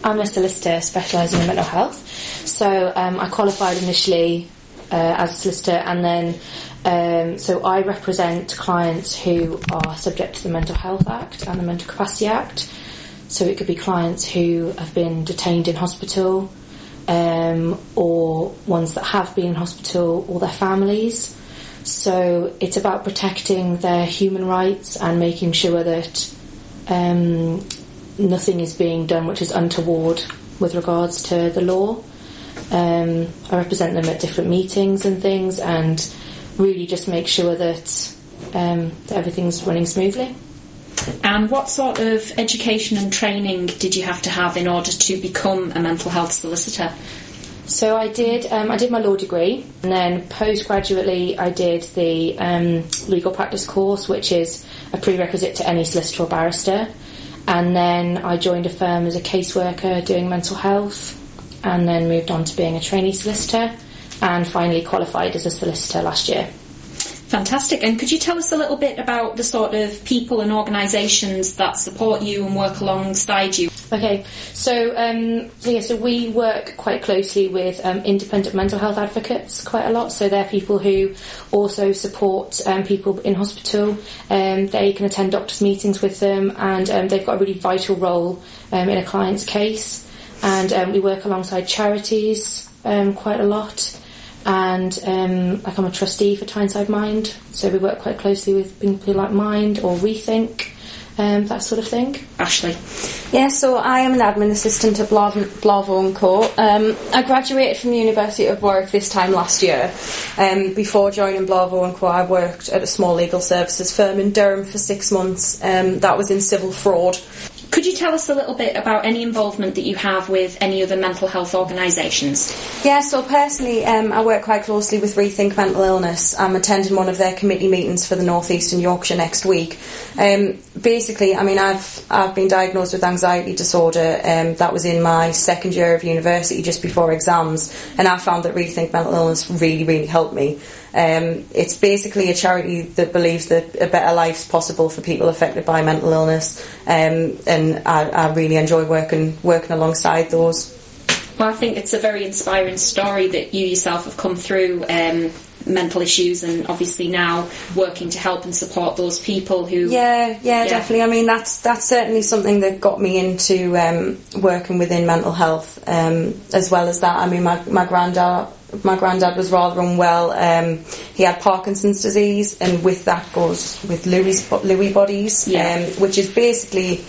I'm a solicitor specialising in mental health. So um, I qualified initially uh, as a solicitor, and then um, so I represent clients who are subject to the Mental Health Act and the Mental Capacity Act. So it could be clients who have been detained in hospital, um, or ones that have been in hospital, or their families. So it's about protecting their human rights and making sure that um, nothing is being done which is untoward with regards to the law. Um, I represent them at different meetings and things, and really just make sure that, um, that everything's running smoothly. And what sort of education and training did you have to have in order to become a mental health solicitor? So I did. Um, I did my law degree, and then postgraduately I did the um, legal practice course, which is a prerequisite to any solicitor or barrister. And then I joined a firm as a caseworker doing mental health, and then moved on to being a trainee solicitor, and finally qualified as a solicitor last year. Fantastic. And could you tell us a little bit about the sort of people and organisations that support you and work alongside you? Okay, so um, so yeah, so we work quite closely with um, independent mental health advocates quite a lot. So they're people who also support um, people in hospital. Um, they can attend doctors' meetings with them, and um, they've got a really vital role um, in a client's case. And we work alongside charities quite a lot. And um, like I'm a trustee for Tyneside Mind, so we work quite closely with people like Mind or Rethink, um, that sort of thing. Ashley. Yeah, so I am an admin assistant at Blav- Blavo and Co. Um, I graduated from the University of Warwick this time last year. Um, before joining Blavo and Co, I worked at a small legal services firm in Durham for six months. Um, that was in civil fraud. Could you tell us a little bit about any involvement that you have with any other mental health organisations? Yeah, so personally, um, I work quite closely with Rethink Mental Illness. I'm attending one of their committee meetings for the North East and Yorkshire next week. Um, basically, I mean, I've I've been diagnosed with anxiety disorder. Um, that was in my second year of university, just before exams, and I found that Rethink Mental Illness really, really helped me. Um, it's basically a charity that believes that a better life's possible for people affected by mental illness, um, and I, I really enjoy working working alongside those. Well, I think it's a very inspiring story that you yourself have come through um, mental issues and obviously now working to help and support those people who. Yeah, yeah, definitely. I mean, that's that's certainly something that got me into um, working within mental health. Um, as well as that, I mean, my my granddad my granddad was rather unwell. Um, he had Parkinson's disease, and with that goes with Lewy Lewy bodies, Yeah. um, which is basically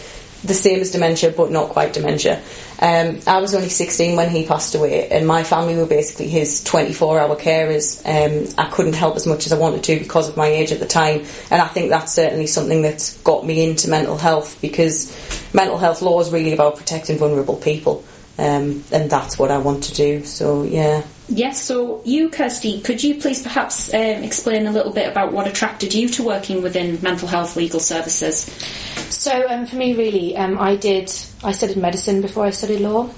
the same as dementia, but not quite dementia. Um, I was only 16 when he passed away, and my family were basically his 24 hour carers. Um, I couldn't help as much as I wanted to because of my age at the time, and I think that's certainly something that's got me into mental health because mental health law is really about protecting vulnerable people, um, and that's what I want to do. So, yeah. Yes, so you, Kirsty, could you please perhaps um, explain a little bit about what attracted you to working within mental health legal services? So um, for me, really, um, I did. I studied medicine before I studied law.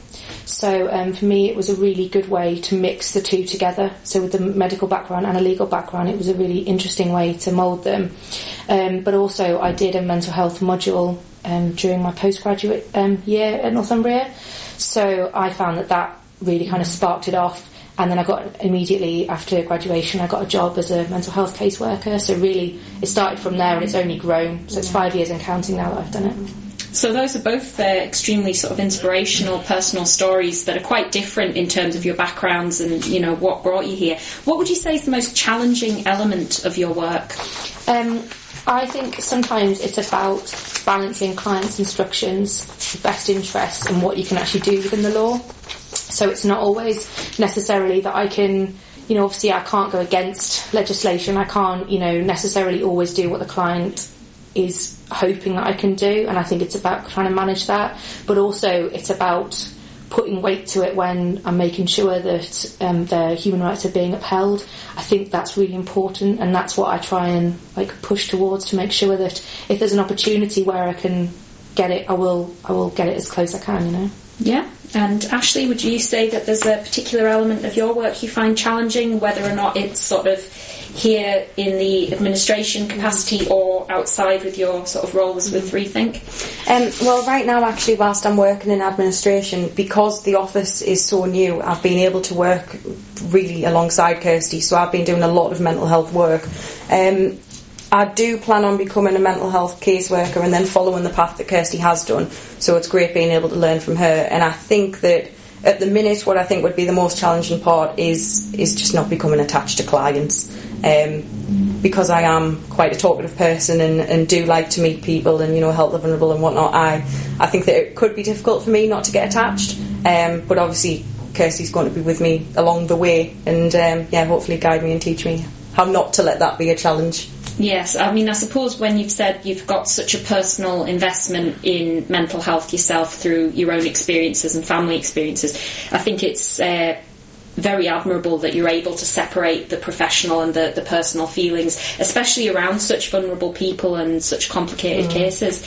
So um, for me, it was a really good way to mix the two together. So with the medical background and a legal background, it was a really interesting way to mould them. Um, but also, I did a mental health module um, during my postgraduate year at Northumbria. So I found that that really kind of sparked it off. And then I got immediately after graduation, I got a job as a mental health caseworker. So really, it started from there, and it's only grown. So it's five years and counting now that I've done it. So those are both uh, extremely sort of inspirational personal stories that are quite different in terms of your backgrounds and you know what brought you here. What would you say is the most challenging element of your work? Um, I think sometimes it's about balancing clients' instructions, best interests, and what you can actually do within the law. So it's not always necessarily that I can you know, obviously I can't go against legislation. I can't, you know, necessarily always do what the client is hoping that I can do, and I think it's about trying to manage that. But also, it's about putting weight to it when I'm making sure that um, their human rights are being upheld. I think that's really important, and that's what I try and like push towards to make sure that if there's an opportunity where I can get it, I will. I will get it as close as I can. You know. Yeah. And Ashley, would you say that there's a particular element of your work you find challenging, whether or not it's sort of here in the administration capacity or outside with your sort of roles with Rethink? Um, well, right now, actually, whilst I'm working in administration, because the office is so new, I've been able to work really alongside Kirsty. So I've been doing a lot of mental health work. Um, I do plan on becoming a mental health caseworker and then following the path that Kirsty has done. So it's great being able to learn from her. And I think that at the minute, what I think would be the most challenging part is is just not becoming attached to clients. Um, because I am quite a talkative person and, and do like to meet people and you know help the vulnerable and whatnot. I I think that it could be difficult for me not to get attached. Um, but obviously, Kirsty's going to be with me along the way and um, yeah, hopefully guide me and teach me how not to let that be a challenge. Yes, I mean, I suppose when you've said you've got such a personal investment in mental health yourself through your own experiences and family experiences, I think it's uh, very admirable that you're able to separate the professional and the, the personal feelings, especially around such vulnerable people and such complicated mm. cases.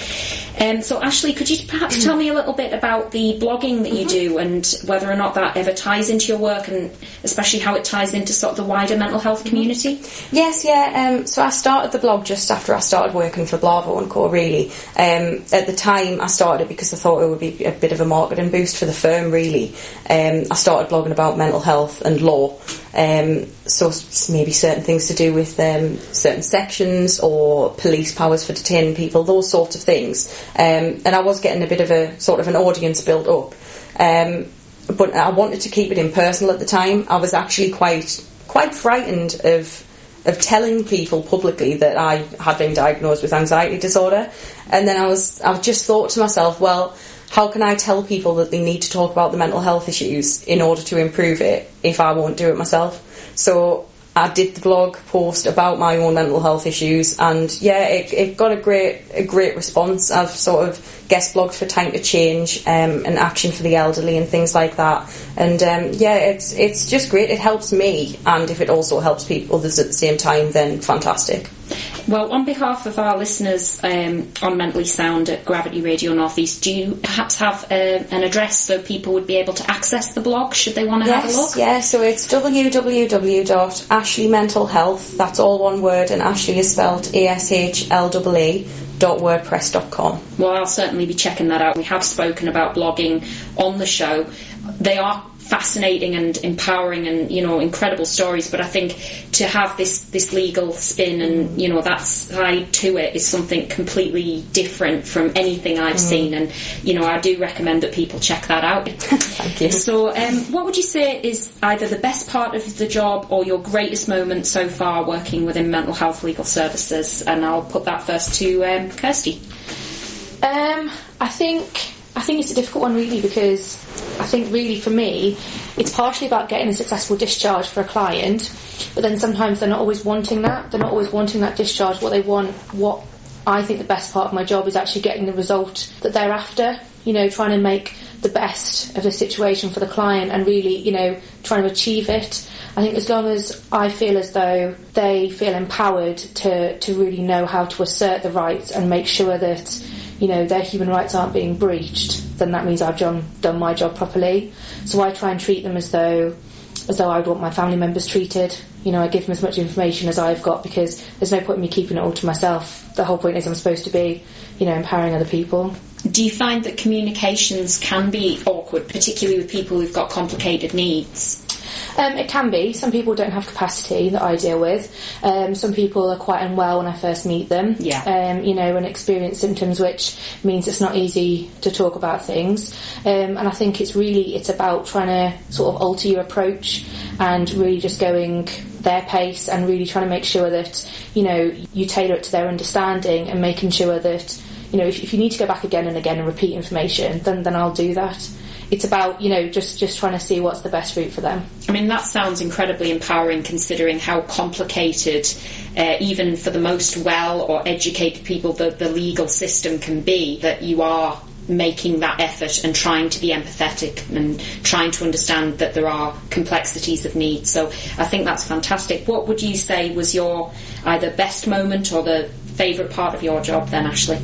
Um, so, Ashley, could you perhaps tell me a little bit about the blogging that you mm-hmm. do and whether or not that ever ties into your work and especially how it ties into sort of the wider mental health mm-hmm. community? Yes, yeah. Um, so, I started the blog just after I started working for Blavo and Co. Really, um, at the time I started it because I thought it would be a bit of a marketing boost for the firm. Really, um, I started blogging about mental health and law. Um, so maybe certain things to do with um, certain sections or police powers for detaining people, those sorts of things. Um, and I was getting a bit of a sort of an audience built up. Um, but I wanted to keep it impersonal at the time. I was actually quite quite frightened of of telling people publicly that I had been diagnosed with anxiety disorder. And then I was I just thought to myself, well, how can I tell people that they need to talk about the mental health issues in order to improve it if I won't do it myself? So I did the blog post about my own mental health issues, and yeah, it, it got a great a great response. I've sort of guest blogged for Time to Change um, and Action for the Elderly and things like that. And um, yeah, it's it's just great. It helps me, and if it also helps people others at the same time, then fantastic. Well, on behalf of our listeners um, on Mentally Sound at Gravity Radio Northeast, do you perhaps have uh, an address so people would be able to access the blog should they want to yes, have a look? Yeah, so it's www.ashleymentalhealth, that's all one word, and Ashley is spelled A S H L E E wordpress.com. Well, I'll certainly be checking that out. We have spoken about blogging on the show. They are fascinating and empowering and you know incredible stories. But I think to have this this legal spin and you know that side to it is something completely different from anything I've mm. seen. And you know I do recommend that people check that out. Thank you. So um, what would you say is either the best part of the job or your greatest moment so far working within mental health legal services? And I'll put that first to um, Kirsty. Um, I think I think it's a difficult one really because I think really for me it's partially about getting a successful discharge for a client, but then sometimes they're not always wanting that. They're not always wanting that discharge. What they want, what I think the best part of my job is actually getting the result that they're after. You know, trying to make the best of the situation for the client and really, you know, trying to achieve it. I think as long as I feel as though they feel empowered to, to really know how to assert the rights and make sure that you know, their human rights aren't being breached, then that means I've done, done my job properly. So I try and treat them as though as though I would want my family members treated. You know, I give them as much information as I've got because there's no point in me keeping it all to myself. The whole point is I'm supposed to be, you know, empowering other people. Do you find that communications can be awkward, particularly with people who've got complicated needs? Um, it can be. Some people don't have capacity that I deal with. Um, some people are quite unwell when I first meet them. Yeah. Um, you know, and experience symptoms, which means it's not easy to talk about things. Um, and I think it's really it's about trying to sort of alter your approach and really just going their pace and really trying to make sure that you know you tailor it to their understanding and making sure that you know if, if you need to go back again and again and repeat information, then then I'll do that it's about you know just just trying to see what's the best route for them. I mean, that sounds incredibly empowering considering how complicated, uh, even for the most well or educated people, the, the legal system can be. That you are making that effort and trying to be empathetic and trying to understand that there are complexities of need. So I think that's fantastic. What would you say was your either best moment or the favourite part of your job then, Ashley?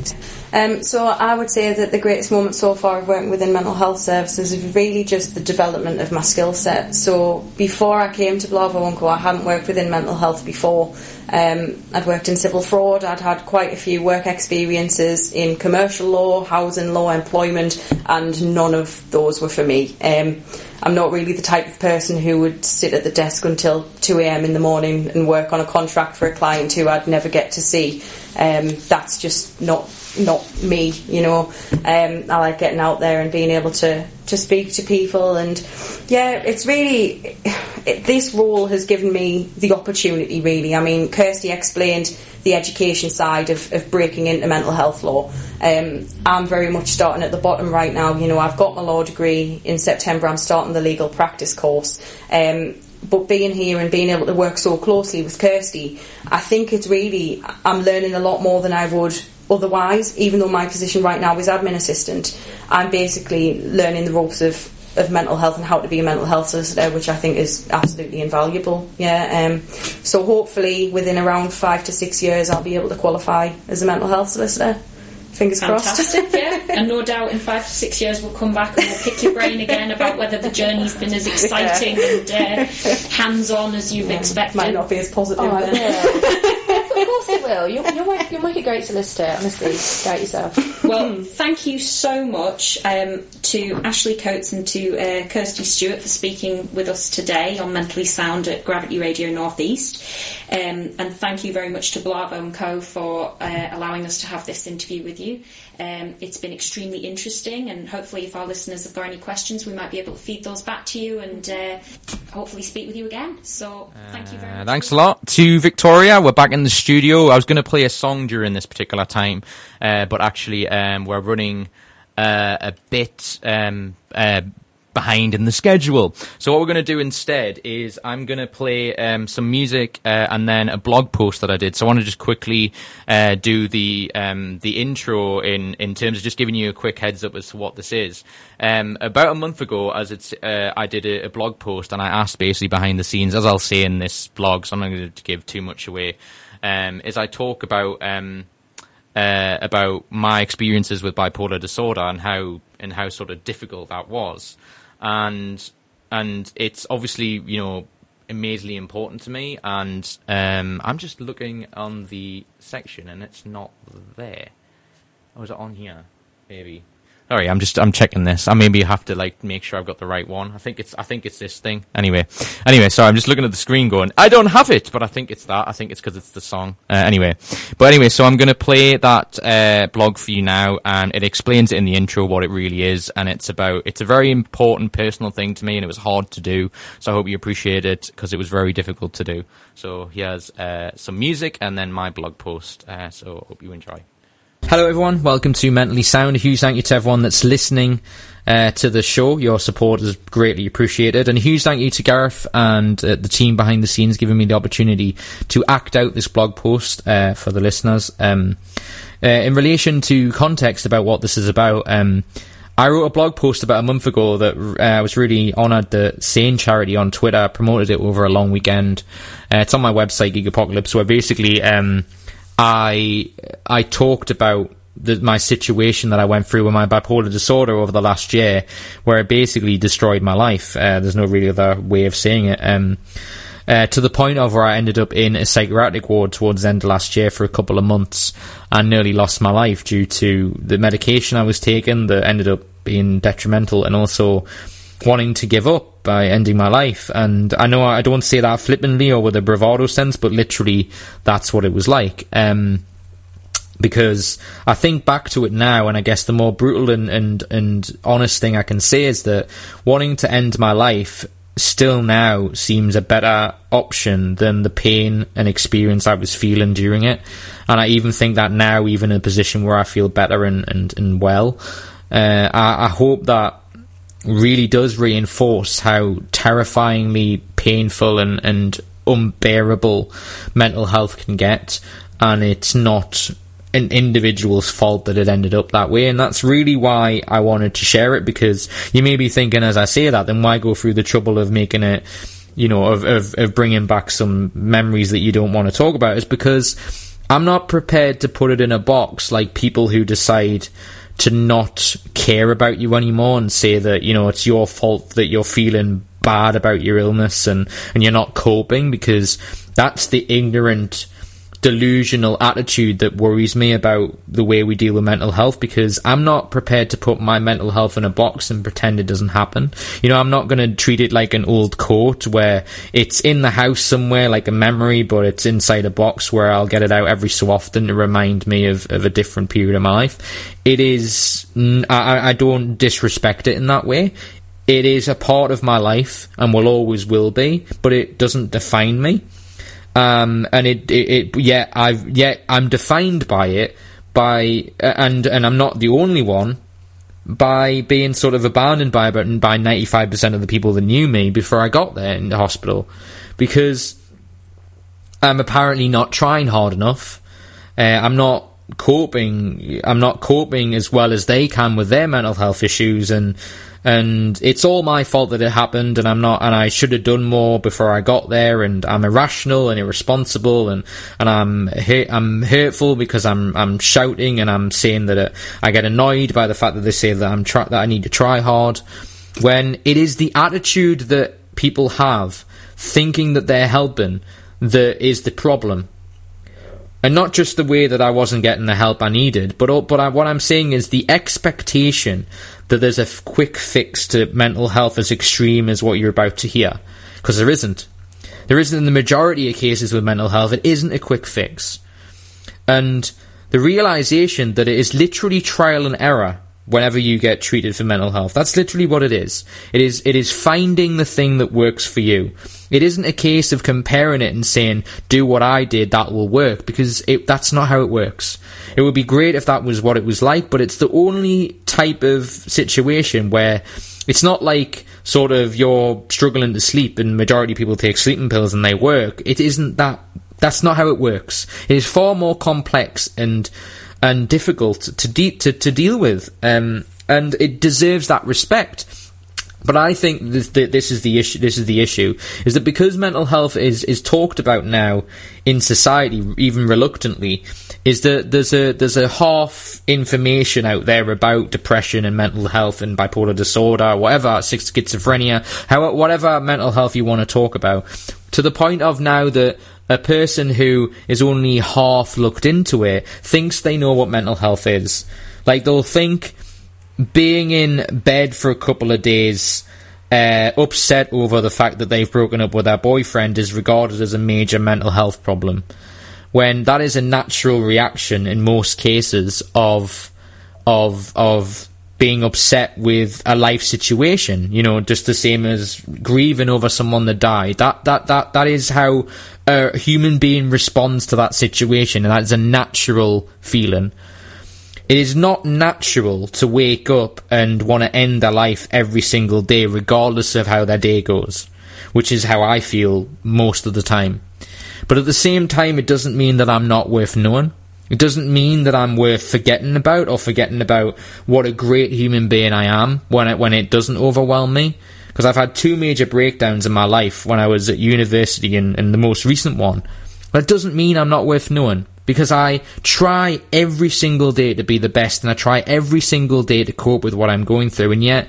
Um, so I would say that the greatest moment so far of working within mental health services is really just the development of my skill set. So before I came to Blavo and Co, I hadn't worked within mental health before. Um, I'd worked in civil fraud. I'd had quite a few work experiences in commercial law, housing law, employment, and none of those were for me. Um, I'm not really the type of person who would sit at the desk until 2 a.m. in the morning and work on a contract for a client who I'd never get to see. Um, that's just not not me, you know. Um, I like getting out there and being able to, to speak to people, and yeah, it's really it, this role has given me the opportunity. Really, I mean, Kirsty explained the education side of, of breaking into mental health law. Um, I'm very much starting at the bottom right now. You know, I've got my law degree in September. I'm starting the legal practice course. Um, but being here and being able to work so closely with Kirsty, I think it's really I'm learning a lot more than I would otherwise, even though my position right now is admin assistant, I'm basically learning the ropes of, of mental health and how to be a mental health solicitor, which I think is absolutely invaluable. Yeah. Um, so hopefully within around five to six years, I'll be able to qualify as a mental health solicitor. Fingers Fantastic, crossed. yeah. And no doubt in five to six years we'll come back and we'll pick your brain again about whether the journey's been as exciting yeah. and uh, hands-on as you've yeah, expected. Might not be as positive oh, then. of course it will. You'll, you'll, make, you'll a great solicitor, honestly. Doubt yourself. Well, thank you so much um, to Ashley Coates and to uh, Kirsty Stewart for speaking with us today on Mentally Sound at Gravity Radio Northeast. Um, and thank you very much to Blavo and Co for uh, allowing us to have this interview with you. Um, it's been extremely interesting, and hopefully, if our listeners have got any questions, we might be able to feed those back to you and uh, hopefully speak with you again. So, thank you very uh, much. thanks a lot to Victoria. We're back in the studio. I was going to play a song during this particular time, uh, but actually, um, we're running uh, a bit. Um, uh, behind in the schedule. So what we're going to do instead is I'm going to play um, some music uh, and then a blog post that I did. So I want to just quickly uh, do the um, the intro in in terms of just giving you a quick heads up as to what this is. Um, about a month ago, as it's uh, I did a, a, blog post and I asked basically behind the scenes, as I'll say in this blog, so I'm not going to give too much away. Um, is I talk about um, uh, about my experiences with bipolar disorder and how and how sort of difficult that was and and it's obviously you know amazingly important to me. And um, I'm just looking on the section, and it's not there. Or is it on here? Maybe. Sorry, I'm just I'm checking this. I maybe have to like make sure I've got the right one. I think it's I think it's this thing. Anyway, anyway, sorry, I'm just looking at the screen going. I don't have it, but I think it's that. I think it's because it's the song. Uh, anyway, but anyway, so I'm gonna play that uh, blog for you now, and it explains it in the intro what it really is, and it's about it's a very important personal thing to me, and it was hard to do. So I hope you appreciate it because it was very difficult to do. So here's uh, some music and then my blog post. Uh, so hope you enjoy. Hello, everyone. Welcome to Mentally Sound. A huge thank you to everyone that's listening uh, to the show. Your support is greatly appreciated. And a huge thank you to Gareth and uh, the team behind the scenes giving me the opportunity to act out this blog post uh, for the listeners. Um, uh, in relation to context about what this is about, um, I wrote a blog post about a month ago that uh, I was really honoured that Sane Charity on Twitter promoted it over a long weekend. Uh, it's on my website, Geek Apocalypse, where basically. Um, I I talked about the, my situation that I went through with my bipolar disorder over the last year, where it basically destroyed my life. Uh, there's no really other way of saying it. Um, uh, to the point of where I ended up in a psychiatric ward towards the end of last year for a couple of months and nearly lost my life due to the medication I was taking that ended up being detrimental and also wanting to give up by ending my life. And I know I don't say that flippantly or with a bravado sense, but literally that's what it was like. Um, because I think back to it now, and I guess the more brutal and, and, and honest thing I can say is that wanting to end my life still now seems a better option than the pain and experience I was feeling during it. And I even think that now, even in a position where I feel better and, and, and well, uh, I, I hope that really does reinforce how terrifyingly painful and, and unbearable mental health can get, and it's not an individual's fault that it ended up that way, and that's really why I wanted to share it because you may be thinking as I say that, then why go through the trouble of making it, you know, of, of, of bringing back some memories that you don't want to talk about? Is because I'm not prepared to put it in a box like people who decide to not care about you anymore and say that, you know, it's your fault that you're feeling bad about your illness and, and you're not coping because that's the ignorant delusional attitude that worries me about the way we deal with mental health because I'm not prepared to put my mental health in a box and pretend it doesn't happen. You know, I'm not going to treat it like an old coat where it's in the house somewhere like a memory, but it's inside a box where I'll get it out every so often to remind me of, of a different period of my life. It is, I, I don't disrespect it in that way. It is a part of my life and will always will be, but it doesn't define me. Um, and it, it, it, yeah, I've, yeah, I'm defined by it by, and, and I'm not the only one, by being sort of abandoned by about, by 95% of the people that knew me before I got there in the hospital. Because I'm apparently not trying hard enough. Uh, I'm not coping, I'm not coping as well as they can with their mental health issues and, and it's all my fault that it happened and I'm not and I should have done more before I got there and I'm irrational and irresponsible and and I'm I'm hurtful because I'm I'm shouting and I'm saying that it, I get annoyed by the fact that they say that I'm that I need to try hard when it is the attitude that people have thinking that they're helping that is the problem. And not just the way that I wasn't getting the help I needed, but but I, what I'm saying is the expectation that there's a f- quick fix to mental health as extreme as what you're about to hear, because there isn't. There isn't in the majority of cases with mental health. It isn't a quick fix, and the realization that it is literally trial and error whenever you get treated for mental health. That's literally what it is. It is it is finding the thing that works for you. It isn't a case of comparing it and saying, "Do what I did, that will work," because it, that's not how it works. It would be great if that was what it was like, but it's the only type of situation where it's not like sort of you're struggling to sleep and majority people take sleeping pills and they work. It isn't that. That's not how it works. It is far more complex and and difficult to de- to, to deal with, um, and it deserves that respect. But I think this, this is the issue. This is the issue: is that because mental health is is talked about now in society, even reluctantly, is that there's a there's a half information out there about depression and mental health and bipolar disorder, whatever, schizophrenia, whatever mental health you want to talk about, to the point of now that a person who is only half looked into it thinks they know what mental health is. Like they'll think being in bed for a couple of days, uh, upset over the fact that they've broken up with their boyfriend is regarded as a major mental health problem. When that is a natural reaction in most cases of of of being upset with a life situation, you know, just the same as grieving over someone that died. That that that that is how a human being responds to that situation, and that is a natural feeling. It is not natural to wake up and want to end their life every single day, regardless of how their day goes, which is how I feel most of the time. But at the same time, it doesn't mean that I'm not worth knowing. It doesn't mean that I'm worth forgetting about or forgetting about what a great human being I am when it, when it doesn't overwhelm me. Because I've had two major breakdowns in my life when I was at university and, and the most recent one. That doesn't mean I'm not worth knowing. Because I try every single day to be the best and I try every single day to cope with what I'm going through. And yet,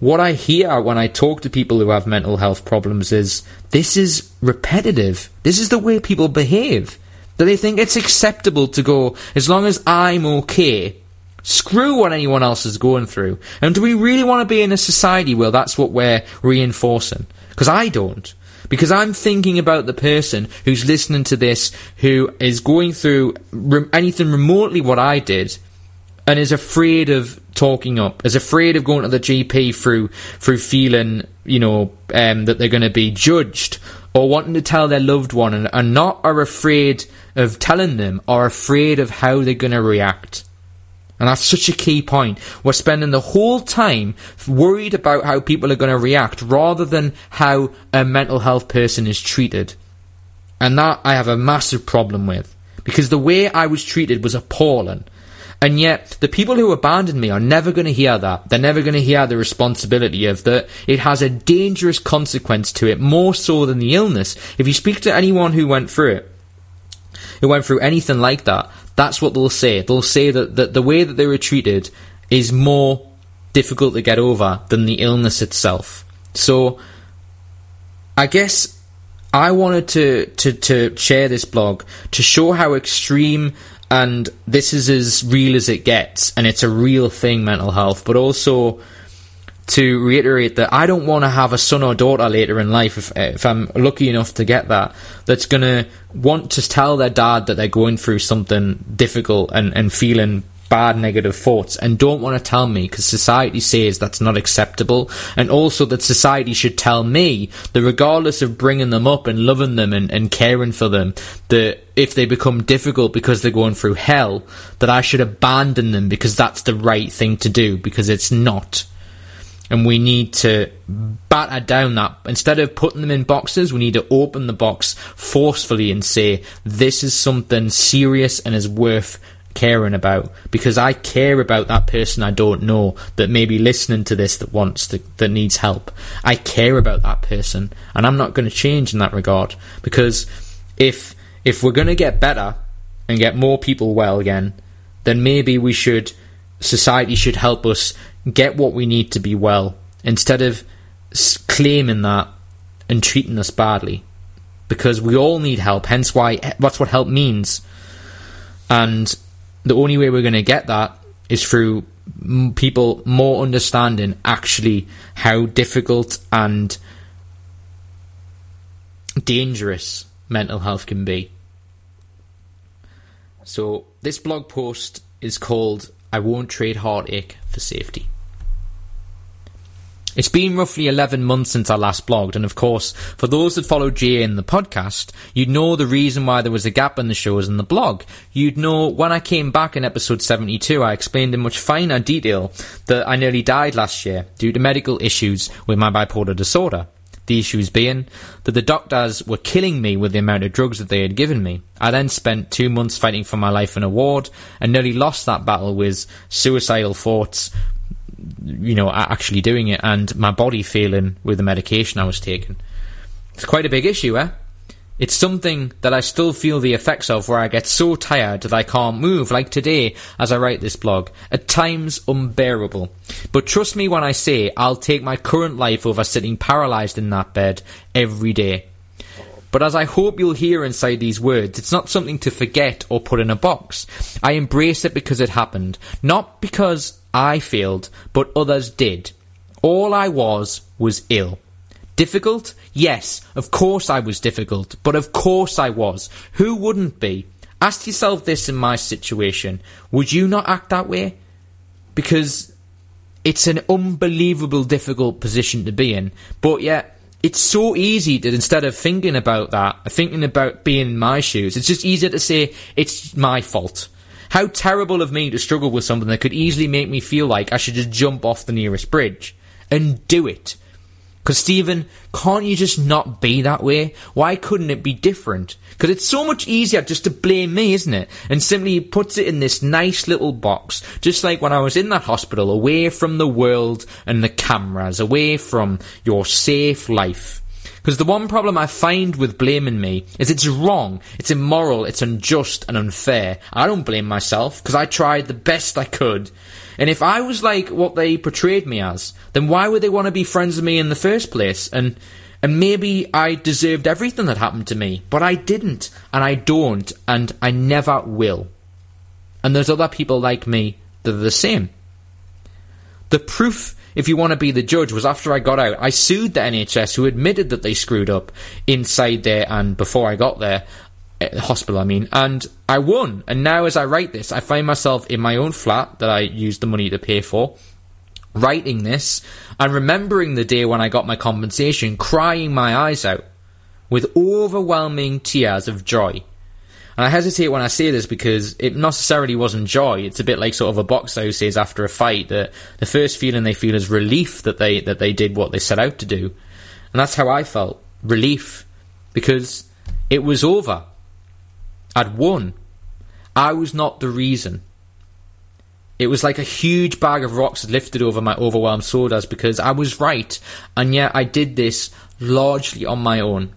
what I hear when I talk to people who have mental health problems is this is repetitive. This is the way people behave. That they think it's acceptable to go, as long as I'm okay, screw what anyone else is going through. And do we really want to be in a society where that's what we're reinforcing? Because I don't. Because I'm thinking about the person who's listening to this, who is going through re- anything remotely what I did, and is afraid of talking up, is afraid of going to the GP through through feeling, you know, um, that they're going to be judged, or wanting to tell their loved one, and, and not are afraid of telling them, are afraid of how they're going to react. And that's such a key point. We're spending the whole time worried about how people are going to react rather than how a mental health person is treated. And that I have a massive problem with. Because the way I was treated was appalling. And yet, the people who abandoned me are never going to hear that. They're never going to hear the responsibility of that. It has a dangerous consequence to it, more so than the illness. If you speak to anyone who went through it, who went through anything like that, that's what they'll say. They'll say that, that the way that they were treated is more difficult to get over than the illness itself. So, I guess I wanted to, to, to share this blog to show how extreme and this is as real as it gets, and it's a real thing, mental health, but also to reiterate that I don't want to have a son or daughter later in life, if, if I'm lucky enough to get that, that's going to want to tell their dad that they're going through something difficult and, and feeling bad negative thoughts and don't want to tell me because society says that's not acceptable and also that society should tell me that regardless of bringing them up and loving them and, and caring for them that if they become difficult because they're going through hell that I should abandon them because that's the right thing to do because it's not and we need to batter down that instead of putting them in boxes we need to open the box forcefully and say this is something serious and is worth caring about because I care about that person I don't know that may be listening to this that wants to, that needs help. I care about that person and I'm not going to change in that regard because if if we're going to get better and get more people well again, then maybe we should society should help us get what we need to be well instead of claiming that and treating us badly because we all need help hence why that's what help means and the only way we're going to get that is through people more understanding actually how difficult and dangerous mental health can be. So, this blog post is called I Won't Trade Heartache for Safety. It's been roughly 11 months since I last blogged, and of course, for those that follow GA in the podcast, you'd know the reason why there was a gap in the shows and the blog. You'd know when I came back in episode 72, I explained in much finer detail that I nearly died last year due to medical issues with my bipolar disorder. The issues being that the doctors were killing me with the amount of drugs that they had given me. I then spent two months fighting for my life in a ward and nearly lost that battle with suicidal thoughts, you know, actually doing it and my body failing with the medication I was taking. It's quite a big issue, eh? It's something that I still feel the effects of where I get so tired that I can't move, like today as I write this blog. At times unbearable. But trust me when I say I'll take my current life over sitting paralysed in that bed every day. But as I hope you'll hear inside these words, it's not something to forget or put in a box. I embrace it because it happened, not because I failed, but others did. All I was was ill. Difficult? Yes, of course I was difficult, but of course I was. Who wouldn't be? Ask yourself this in my situation. Would you not act that way? Because it's an unbelievable difficult position to be in, but yet it's so easy that instead of thinking about that, thinking about being in my shoes, it's just easier to say it's my fault. How terrible of me to struggle with something that could easily make me feel like I should just jump off the nearest bridge and do it. Because, Stephen, can't you just not be that way? Why couldn't it be different? Because it's so much easier just to blame me, isn't it? And simply puts it in this nice little box, just like when I was in that hospital, away from the world and the cameras, away from your safe life. Because the one problem I find with blaming me is it's wrong, it's immoral, it's unjust and unfair. I don't blame myself because I tried the best I could. And if I was like what they portrayed me as, then why would they want to be friends with me in the first place? And and maybe I deserved everything that happened to me, but I didn't, and I don't, and I never will. And there's other people like me that are the same. The proof if you want to be the judge, was after I got out, I sued the NHS who admitted that they screwed up inside there and before I got there. Uh, hospital, I mean, and I won. And now, as I write this, I find myself in my own flat that I used the money to pay for, writing this and remembering the day when I got my compensation, crying my eyes out with overwhelming tears of joy. And I hesitate when I say this because it necessarily wasn't joy. It's a bit like sort of a boxer who says after a fight that the first feeling they feel is relief that they that they did what they set out to do. And that's how I felt. Relief. Because it was over. I'd won. I was not the reason. It was like a huge bag of rocks had lifted over my overwhelmed shoulders because I was right, and yet I did this largely on my own.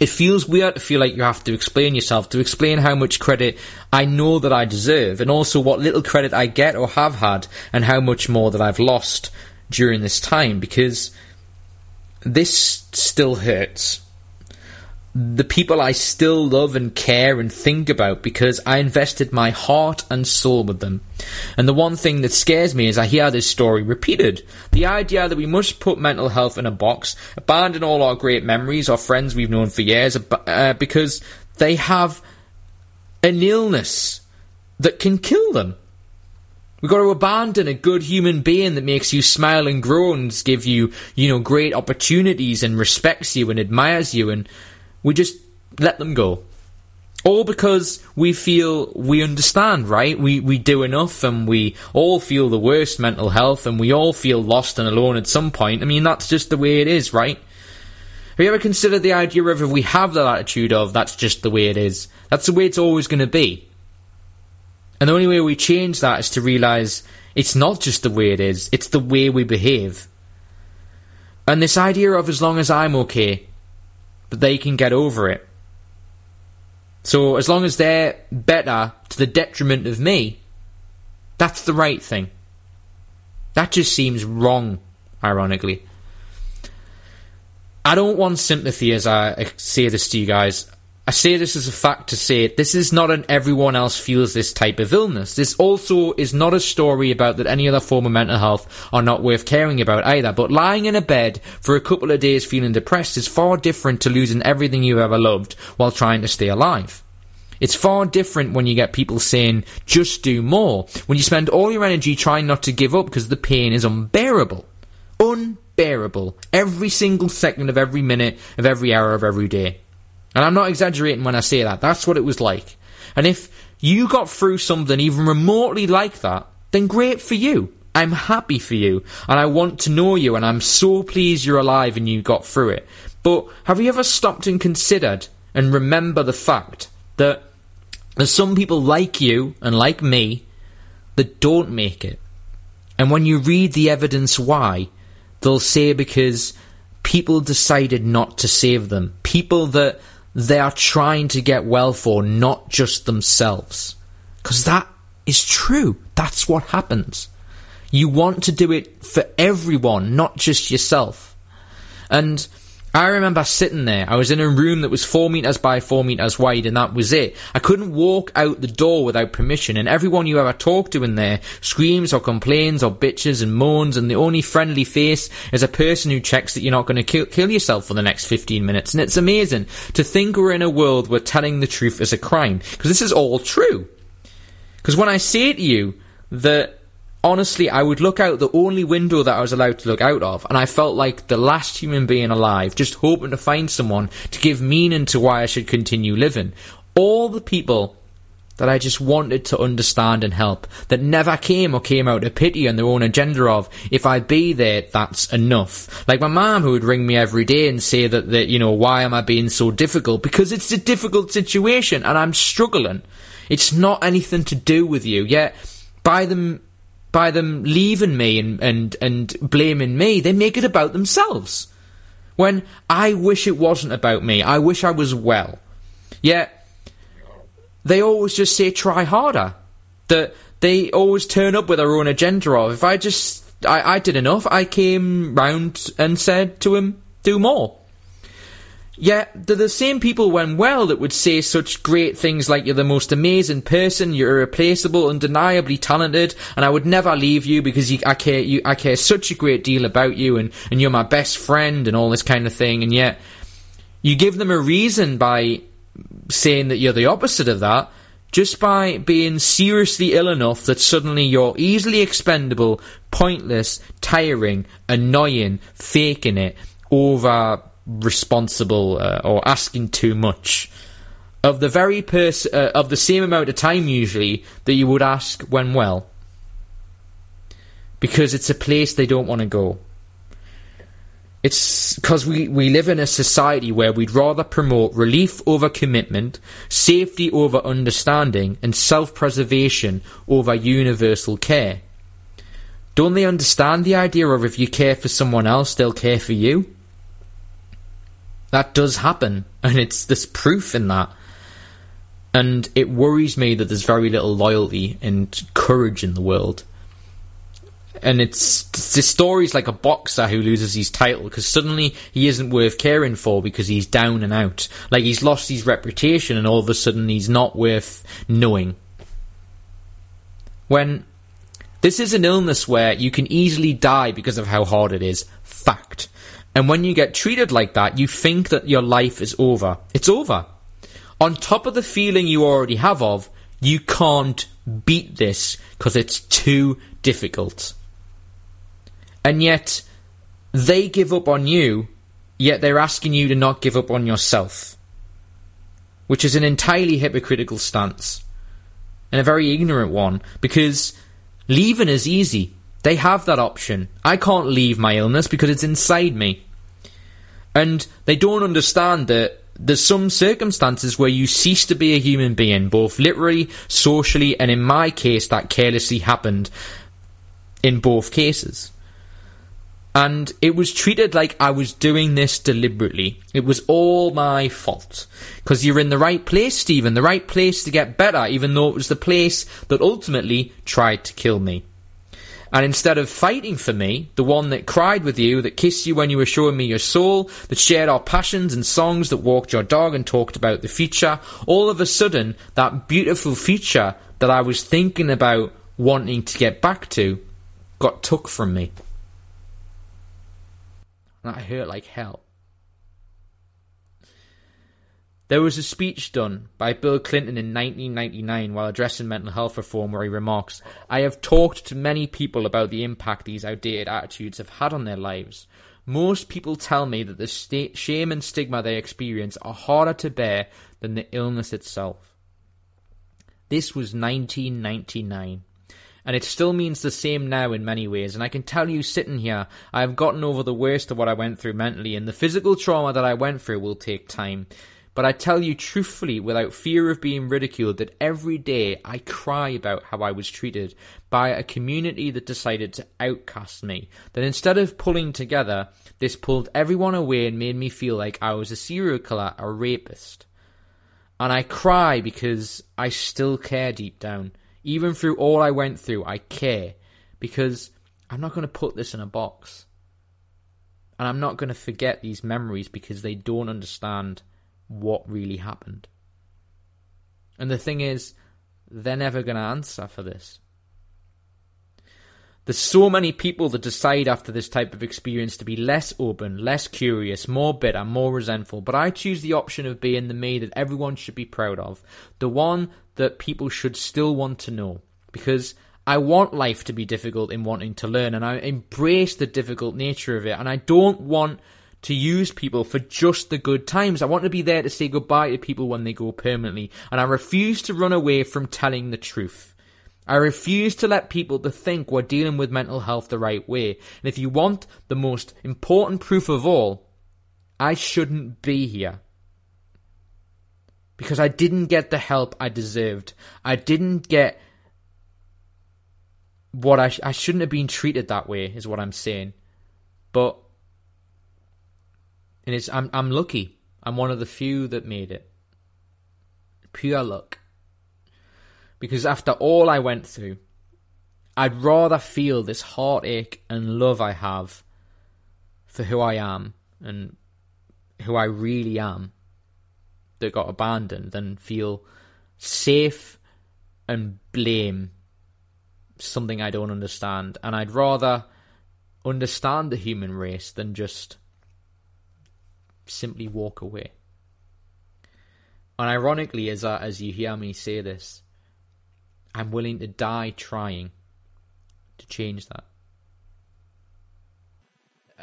It feels weird to feel like you have to explain yourself, to explain how much credit I know that I deserve, and also what little credit I get or have had, and how much more that I've lost during this time, because this still hurts the people I still love and care and think about because I invested my heart and soul with them. And the one thing that scares me is I hear this story repeated. The idea that we must put mental health in a box, abandon all our great memories or friends we've known for years uh, because they have an illness that can kill them. We've got to abandon a good human being that makes you smile and groans, give you, you know, great opportunities and respects you and admires you and we just let them go. All because we feel we understand, right? We, we do enough and we all feel the worst mental health and we all feel lost and alone at some point. I mean, that's just the way it is, right? Have you ever considered the idea of if we have that attitude of that's just the way it is? That's the way it's always going to be. And the only way we change that is to realise it's not just the way it is, it's the way we behave. And this idea of as long as I'm okay, but they can get over it. So as long as they're better to the detriment of me, that's the right thing. That just seems wrong, ironically. I don't want sympathy as I say this to you guys. I say this as a fact to say this is not an everyone else feels this type of illness. This also is not a story about that any other form of mental health are not worth caring about either. But lying in a bed for a couple of days feeling depressed is far different to losing everything you've ever loved while trying to stay alive. It's far different when you get people saying, just do more, when you spend all your energy trying not to give up because the pain is unbearable. Unbearable. Every single second of every minute of every hour of every day. And I'm not exaggerating when I say that. That's what it was like. And if you got through something even remotely like that, then great for you. I'm happy for you. And I want to know you. And I'm so pleased you're alive and you got through it. But have you ever stopped and considered and remember the fact that there's some people like you and like me that don't make it? And when you read the evidence why, they'll say because people decided not to save them. People that they are trying to get well for, not just themselves. Because that is true. That's what happens. You want to do it for everyone, not just yourself. And I remember sitting there. I was in a room that was four meters by four meters wide, and that was it. I couldn't walk out the door without permission, and everyone you ever talk to in there screams or complains or bitches and moans, and the only friendly face is a person who checks that you're not going to kill, yourself for the next 15 minutes. And it's amazing to think we're in a world where telling the truth is a crime, because this is all true. Because when I say to you that honestly, I would look out the only window that I was allowed to look out of, and I felt like the last human being alive, just hoping to find someone to give meaning to why I should continue living. All the people that I just wanted to understand and help, that never came or came out of pity on their own agenda of, if I be there, that's enough. Like my mum who would ring me every day and say that, that, you know, why am I being so difficult? Because it's a difficult situation and I'm struggling. It's not anything to do with you. Yet, by them by them leaving me and, and, and blaming me, they make it about themselves. When I wish it wasn't about me, I wish I was well. Yet, they always just say try harder. That they always turn up with their own agenda of, if I just, I, I did enough, I came round and said to him, do more. Yet they're the same people when well that would say such great things like you're the most amazing person, you're irreplaceable, undeniably talented, and I would never leave you because you, I care you I care such a great deal about you and, and you're my best friend and all this kind of thing, and yet you give them a reason by saying that you're the opposite of that, just by being seriously ill enough that suddenly you're easily expendable, pointless, tiring, annoying, faking it over responsible uh, or asking too much. of the very pers- uh, of the same amount of time usually that you would ask when well because it's a place they don't want to go it's because we, we live in a society where we'd rather promote relief over commitment, safety over understanding, and self preservation over universal care. Don't they understand the idea of if you care for someone else, they'll care for you? That does happen, and it's this proof in that. And it worries me that there's very little loyalty and courage in the world and it's the story's like a boxer who loses his title because suddenly he isn't worth caring for because he's down and out. Like he's lost his reputation, and all of a sudden he's not worth knowing. When this is an illness where you can easily die because of how hard it is. Fact. And when you get treated like that, you think that your life is over. It's over. On top of the feeling you already have of, you can't beat this because it's too difficult and yet they give up on you, yet they're asking you to not give up on yourself. Which is an entirely hypocritical stance. And a very ignorant one, because leaving is easy. They have that option. I can't leave my illness because it's inside me. And they don't understand that there's some circumstances where you cease to be a human being, both literally, socially, and in my case, that carelessly happened in both cases and it was treated like I was doing this deliberately. It was all my fault. Because you're in the right place, Stephen, the right place to get better, even though it was the place that ultimately tried to kill me. And instead of fighting for me, the one that cried with you, that kissed you when you were showing me your soul, that shared our passions and songs, that walked your dog and talked about the future, all of a sudden, that beautiful future that I was thinking about wanting to get back to got took from me. That hurt like hell. There was a speech done by Bill Clinton in 1999 while addressing mental health reform where he remarks, I have talked to many people about the impact these outdated attitudes have had on their lives. Most people tell me that the st- shame and stigma they experience are harder to bear than the illness itself. This was 1999 and it still means the same now in many ways. And I can tell you, sitting here, I have gotten over the worst of what I went through mentally, and the physical trauma that I went through will take time. But I tell you truthfully, without fear of being ridiculed, that every day I cry about how I was treated by a community that decided to outcast me. That instead of pulling together, this pulled everyone away and made me feel like I was a serial killer, a rapist. And I cry because I still care deep down. Even through all I went through, I care because I'm not going to put this in a box. And I'm not going to forget these memories because they don't understand what really happened. And the thing is, they're never going to answer for this. There's so many people that decide after this type of experience to be less open, less curious, more bitter, more resentful, but I choose the option of being the me that everyone should be proud of, the one that people should still want to know, because I want life to be difficult in wanting to learn, and I embrace the difficult nature of it, and I don't want to use people for just the good times. I want to be there to say goodbye to people when they go permanently, and I refuse to run away from telling the truth. I refuse to let people to think we're dealing with mental health the right way. And if you want the most important proof of all, I shouldn't be here. Because I didn't get the help I deserved. I didn't get what I, sh- I shouldn't have been treated that way, is what I'm saying. But and it's I'm I'm lucky. I'm one of the few that made it. Pure luck. Because after all I went through, I'd rather feel this heartache and love I have for who I am and who I really am that got abandoned than feel safe and blame something I don't understand. And I'd rather understand the human race than just simply walk away. And ironically, as I, as you hear me say this, I'm willing to die trying to change that.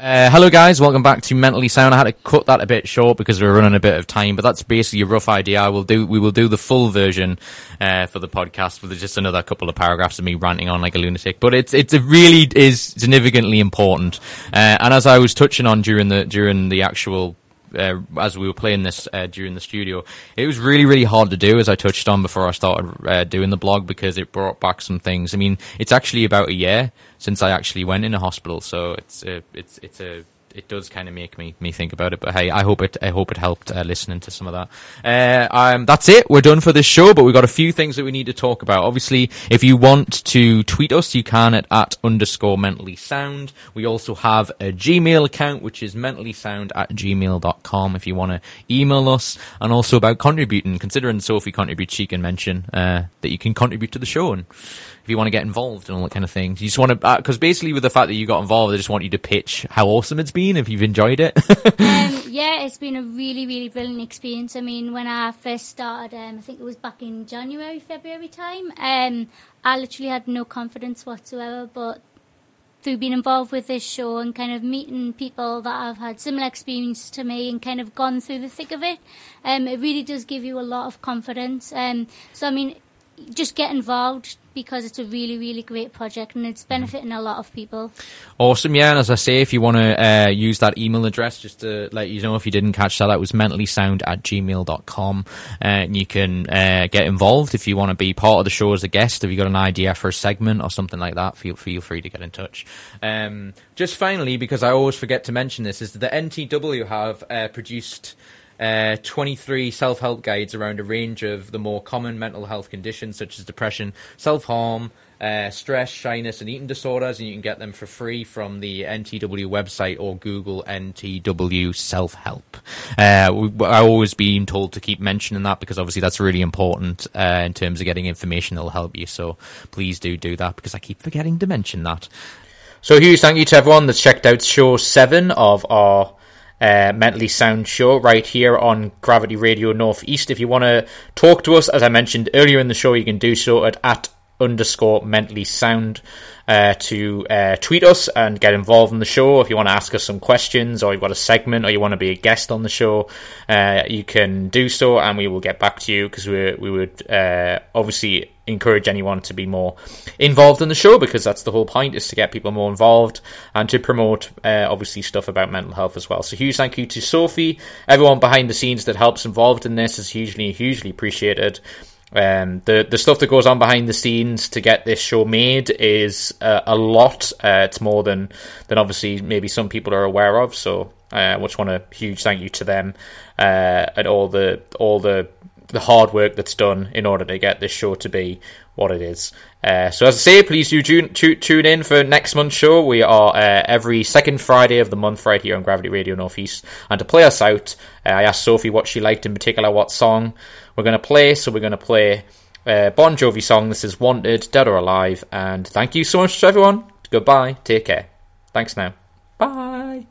Uh, hello, guys. Welcome back to Mentally Sound. I had to cut that a bit short because we are running a bit of time, but that's basically a rough idea. I will do. We will do the full version uh, for the podcast with just another couple of paragraphs of me ranting on like a lunatic. But it's it's it really is significantly important. Uh, and as I was touching on during the during the actual uh, as we were playing this uh, during the studio. It was really, really hard to do, as I touched on before I started uh, doing the blog, because it brought back some things. I mean, it's actually about a year since I actually went in a hospital, so it's a, it's it's a it does kind of make me me think about it. But hey, I hope it I hope it helped uh, listening to some of that. Uh, um, that's it. We're done for this show, but we've got a few things that we need to talk about. Obviously, if you want to tweet us, you can at at underscore mentally sound. We also have a Gmail account, which is mentally sound at gmail.com if you want to email us. And also about contributing, considering Sophie contributes, she can mention uh, that you can contribute to the show and if you want to get involved and all that kind of thing. You just want to, because uh, basically with the fact that you got involved, I just want you to pitch how awesome it's been if you've enjoyed it. um, yeah, it's been a really, really brilliant experience. I mean, when I first started, um, I think it was back in January, February time, um, I literally had no confidence whatsoever, but through being involved with this show and kind of meeting people that have had similar experience to me and kind of gone through the thick of it, um, it really does give you a lot of confidence. Um, so, I mean, just get involved because it's a really, really great project and it's benefiting a lot of people. Awesome, yeah. And as I say, if you want to uh, use that email address, just to let you know if you didn't catch that, that was mentallysound at gmail.com. Uh, and you can uh, get involved if you want to be part of the show as a guest. If you got an idea for a segment or something like that, feel feel free to get in touch. Um, just finally, because I always forget to mention this, is that the NTW have uh, produced uh, 23 self help guides around a range of the more common mental health conditions such as depression, self harm, uh, stress, shyness, and eating disorders, and you can get them for free from the NTW website or Google NTW self help. Uh, I've always been told to keep mentioning that because obviously that's really important uh, in terms of getting information that'll help you. So please do do that because I keep forgetting to mention that. So huge thank you to everyone that's checked out show seven of our uh, Mentally Sound show right here on Gravity Radio Northeast. If you want to talk to us, as I mentioned earlier in the show, you can do so at, at underscore mentally sound uh, to uh, tweet us and get involved in the show. If you want to ask us some questions or you've got a segment or you want to be a guest on the show, uh, you can do so and we will get back to you because we, we would uh, obviously encourage anyone to be more involved in the show because that's the whole point is to get people more involved and to promote uh, obviously stuff about mental health as well. So huge thank you to Sophie, everyone behind the scenes that helps involved in this is hugely hugely appreciated. Um, the the stuff that goes on behind the scenes to get this show made is uh, a lot. Uh, it's more than than obviously maybe some people are aware of. So uh, I just want a huge thank you to them uh, and all the all the the hard work that's done in order to get this show to be what it is. Uh, so as I say, please do tune, tune in for next month's show. We are uh, every second Friday of the month right here on Gravity Radio Northeast. And to play us out, uh, I asked Sophie what she liked in particular, what song we're going to play. So we're going to play uh, Bon Jovi song. This is Wanted, Dead or Alive. And thank you so much to everyone. Goodbye. Take care. Thanks now. Bye.